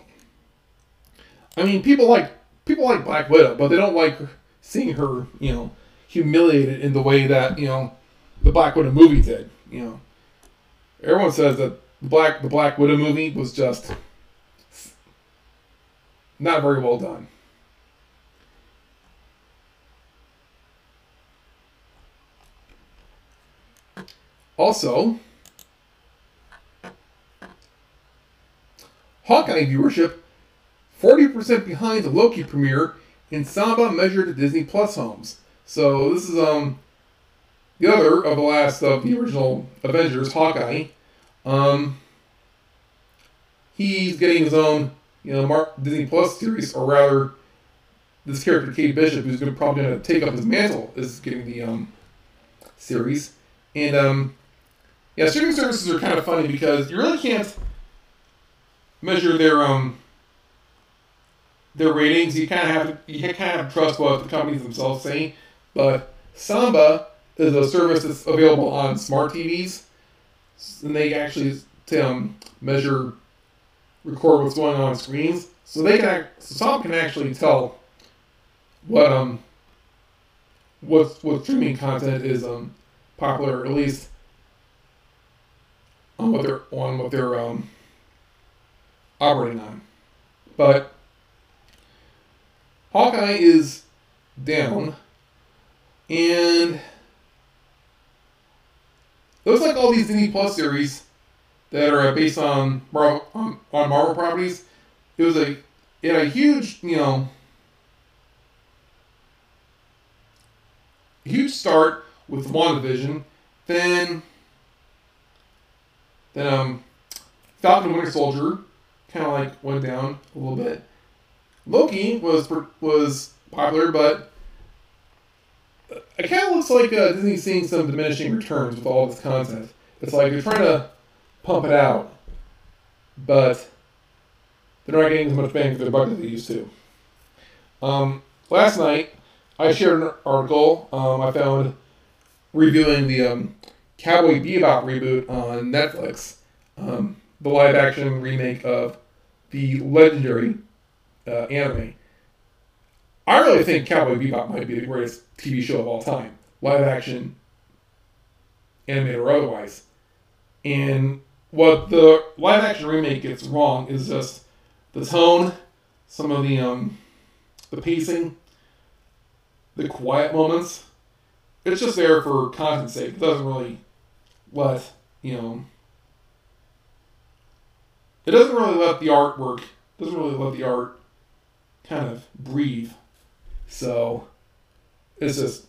I mean, people like people like Black Widow, but they don't like seeing her, you know, humiliated in the way that you know the Black Widow movie did. You know, everyone says that the Black the Black Widow movie was just not very well done. Also, Hawkeye viewership 40% behind the Loki premiere in Samba measured Disney Plus homes. So this is um the other of the last of the original Avengers, Hawkeye. Um, he's getting his own, you know, Mark Disney Plus series, or rather, this character Kate Bishop, who's going to probably going to take up his mantle, is getting the um series. And um, yeah, streaming services are kind of funny because you really can't measure their um their ratings. You kind of have to, you kind of trust what the companies themselves say. But Samba is a service that's available on smart TVs, and they actually um, measure, record what's going on on screens. So they can so Samba can actually tell what um what what streaming content is um popular, at least on what they're on what they're um operating on. But Hawkeye is down, and it looks like all these Disney Plus series that are based on on, on Marvel properties. It was a it had a huge you know huge start with WandaVision, then then um Falcon Winter Soldier kind of like went down a little bit. Loki was was popular, but it kind of looks like uh, Disney's seeing some diminishing returns with all this content. It's like they're trying to pump it out, but they're not getting as much bang for their buck as they used to. Um, last night, I shared an article um, I found reviewing the um, Cowboy Bebop reboot on Netflix, um, the live action remake of the legendary uh, anime. I really think Cowboy Bebop might be the greatest TV show of all time, live action, animated or otherwise. And what the live action remake gets wrong is just the tone, some of the um, the pacing, the quiet moments. It's just there for content's sake. It doesn't really let you know. It doesn't really let the artwork doesn't really let the art kind of breathe. So it's just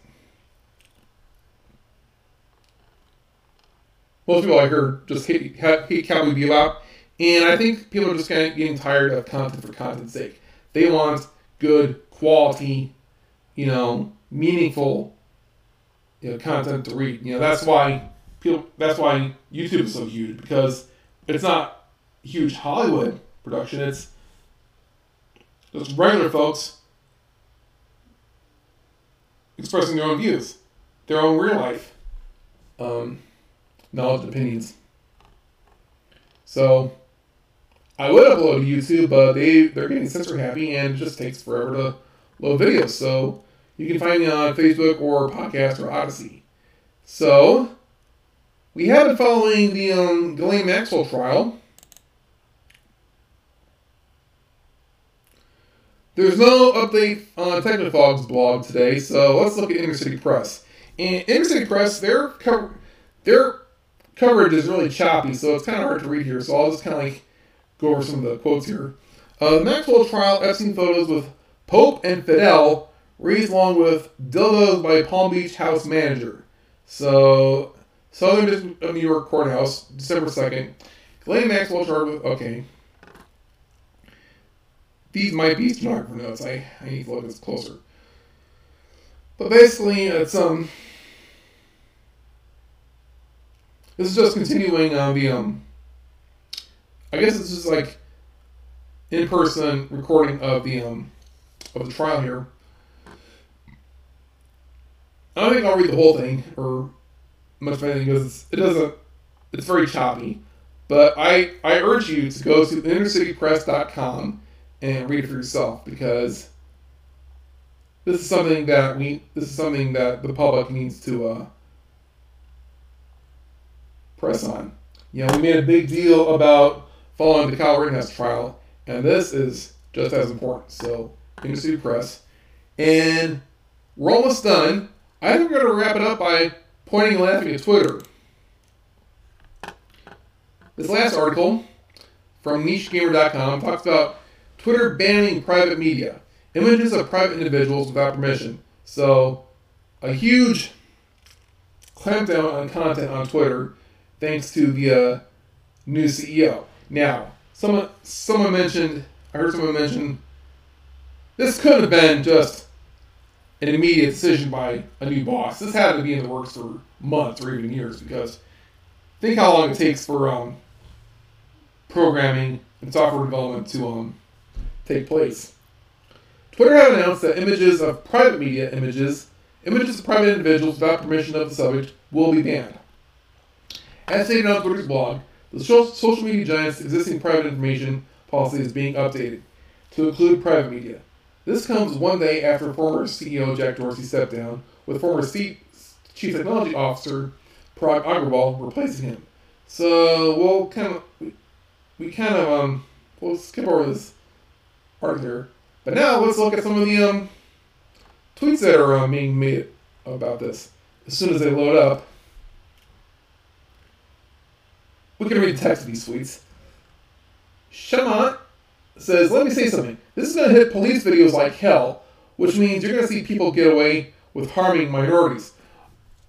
most people I heard just hate, hate Cowboy Bebop, and I think people are just kind of getting tired of content for content's sake. They want good quality, you know, meaningful, you know, content to read. You know, that's why people. That's why YouTube is so huge because it's not huge Hollywood production. It's just regular folks expressing their own views, their own real life um, knowledge and opinions. So I would upload to YouTube, but they they're getting censor happy, and it just takes forever to load videos. So you can find me on Facebook or podcast or Odysee. So we have been following the um, Ghislaine Maxwell trial. There's no update on Technofog's blog today, so let's look at Inner City Press. And Inner City Press, their cover, their coverage is really choppy, so it's kind of hard to read here. So I'll just kind of like go over some of the quotes here. Uh, Maxwell trial Epstein photos with Pope and Fidel raised along with dildos by Palm Beach house manager. So Southern District of New York Courthouse, December second. Ghislaine Maxwell charged with okay these might be stenographer notes. I, I need to look this closer. But basically, it's um. This is just continuing on the um. I guess it's just like in-person recording of the um of the trial here. I don't think I'll read the whole thing or much of anything because it doesn't. It's very choppy, but I I urge you to go to innercitypress.com and read it for yourself because this is something that we this is something that the public needs to uh, press on. You know, we made a big deal about following the Kyle Rittenhouse trial, and this is just as important. So, to press. And we're almost done. I think we're going to wrap it up by pointing and laughing at Twitter. This last article from NicheGamer.com talks about Twitter banning private media, images of private individuals without permission. So, a huge clampdown on content on Twitter thanks to the uh, new CEO. Now, someone someone mentioned, I heard someone mention, this could have been just an immediate decision by a new boss. This had to be in the works for months or even years because think how long it takes for um, programming and software development to um, take place. Twitter had announced that images of private media images, images of private individuals without permission of the subject, will be banned. As stated on Twitter's blog, the social media giant's existing private information policy is being updated to include private media. This comes one day after former CEO Jack Dorsey stepped down, with former Chief Technology Officer Parag Agrawal replacing him. So we'll kind of we kind of um we'll skip over this part here, but now let's look at some of the um tweets that are um, being made about this. As soon as they load up, we can read the text of these tweets. Shamant says, "Let me say something. This is going to hit police videos like hell, which means you're going to see people get away with harming minorities."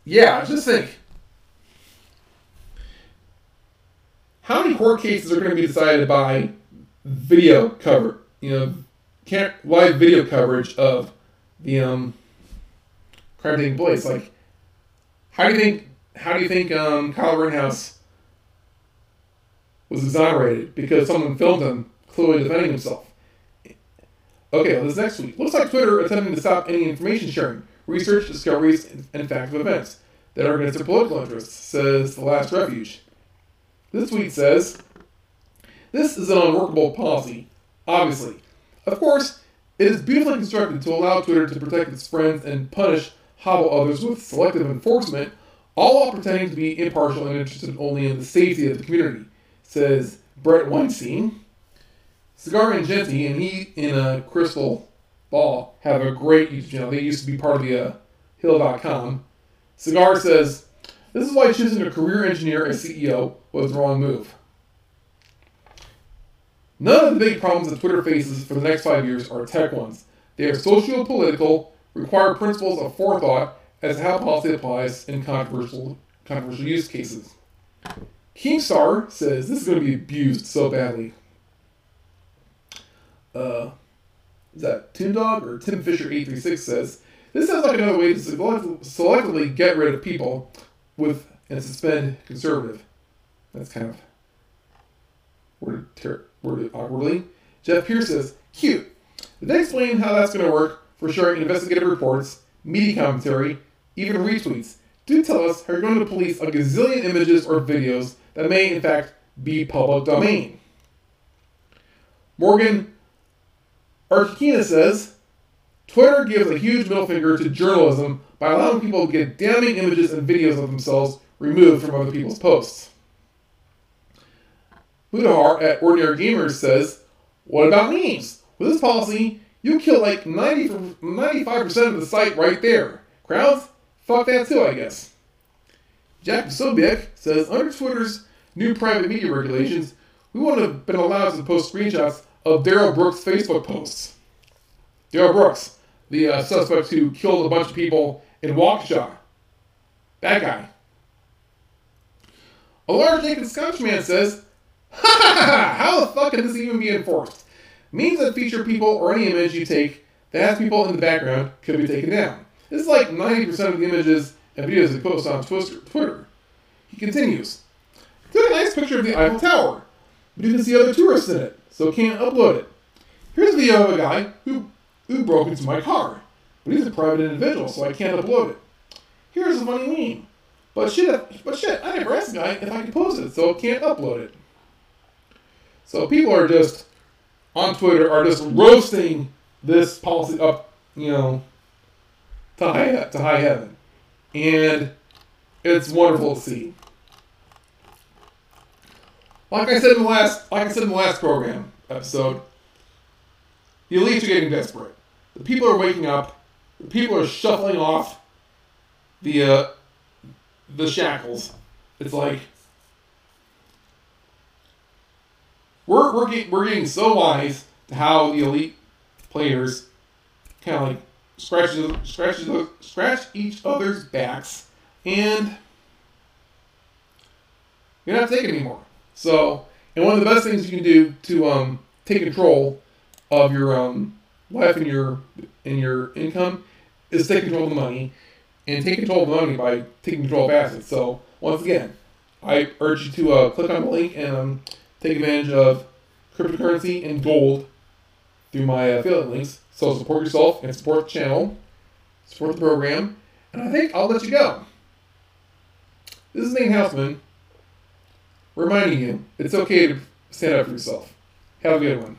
Yeah, just think how many court cases are going to be decided by video cover, you know, can't live video coverage of the um, crime taking place? Like, how do you think? How do you think um, Kyle Rittenhouse was exonerated because someone filmed him clearly defending himself? Okay, well, this next week looks like Twitter attempting to stop any information sharing, research, discoveries, and facts of events that are against their political interests, says the Last Refuge. This tweet says, This is an unworkable policy, obviously. Of course, it is beautifully constructed to allow Twitter to protect its friends and punish hobble others with selective enforcement, all while pretending to be impartial and interested only in the safety of the community, says Bret Weinstein. Saagar Enjeti and he in a Krystal Ball have a great YouTube channel. They used to be part of the uh, Hill.com. Saagar says, this is why choosing a career engineer as CEO was the wrong move. None of the big problems that Twitter faces for the next five years are tech ones. They are socio political, require principles of forethought as to how policy applies in controversial, controversial use cases. Keemstar says this is going to be abused so badly. Uh, is that Tim Dog or Tim Fisher 836 says this sounds like another way to selectively get rid of people with and suspend conservative. That's kind of worded, ter- awkwardly. Jeff Pierce says, cute. They explain how that's going to work for sharing investigative reports, media commentary, even retweets. Do tell us how you're going to police a gazillion images or videos that may, in fact, be public domain. Morgan Arkina says, Twitter gives a huge middle finger to journalism by allowing people to get damning images and videos of themselves removed from other people's posts. Budahar at Ordinary Gamers says, What about memes? With this policy, you kill like 90, 95% of the site right there. Crowds? Fuck that too, I guess. Jack Sobiek says, Under Twitter's new private media regulations, we wouldn't have been allowed to post screenshots of Darrell Brooks' Facebook posts. Darrell Brooks, the uh, suspect who killed a bunch of people in Waukesha. That guy. A large naked Scotchman says! How the fuck can this even be enforced? Memes that feature people or any image you take that has people in the background could be taken down. This is like 90% of the images and videos they post on Twitter. He continues, Took a nice picture of the Eiffel Tower, but you can see other tourists in it, so can't upload it. Here's a video of a guy who, who broke into my car but he's a private individual, so I can't upload it. Here's a funny meme. But shit, but shit, I never asked the guy if I could post it, so I can't upload it. So people are just on Twitter are just roasting this policy up, you know, to high to high heaven, and it's wonderful to see. Like I said in the last, like I said in the last program episode, the elites are getting desperate. The people are waking up. The people are shuffling off the uh, the shackles. It's like we're we're getting, we're getting so wise to how the elite players kind of like scratch scratch scratch each other's backs and you don't have to take it anymore. So, and one of the best things you can do to um, take control of your um, life and your and your income is take control of the money, and take control of the money by taking control of assets. So, once again, I urge you to uh, click on the link and um, take advantage of cryptocurrency and gold through my affiliate links. So support yourself and support the channel, support the program, and I think I'll let you go. This is Nate Houstman reminding you it's okay to stand up for yourself. Have a good one.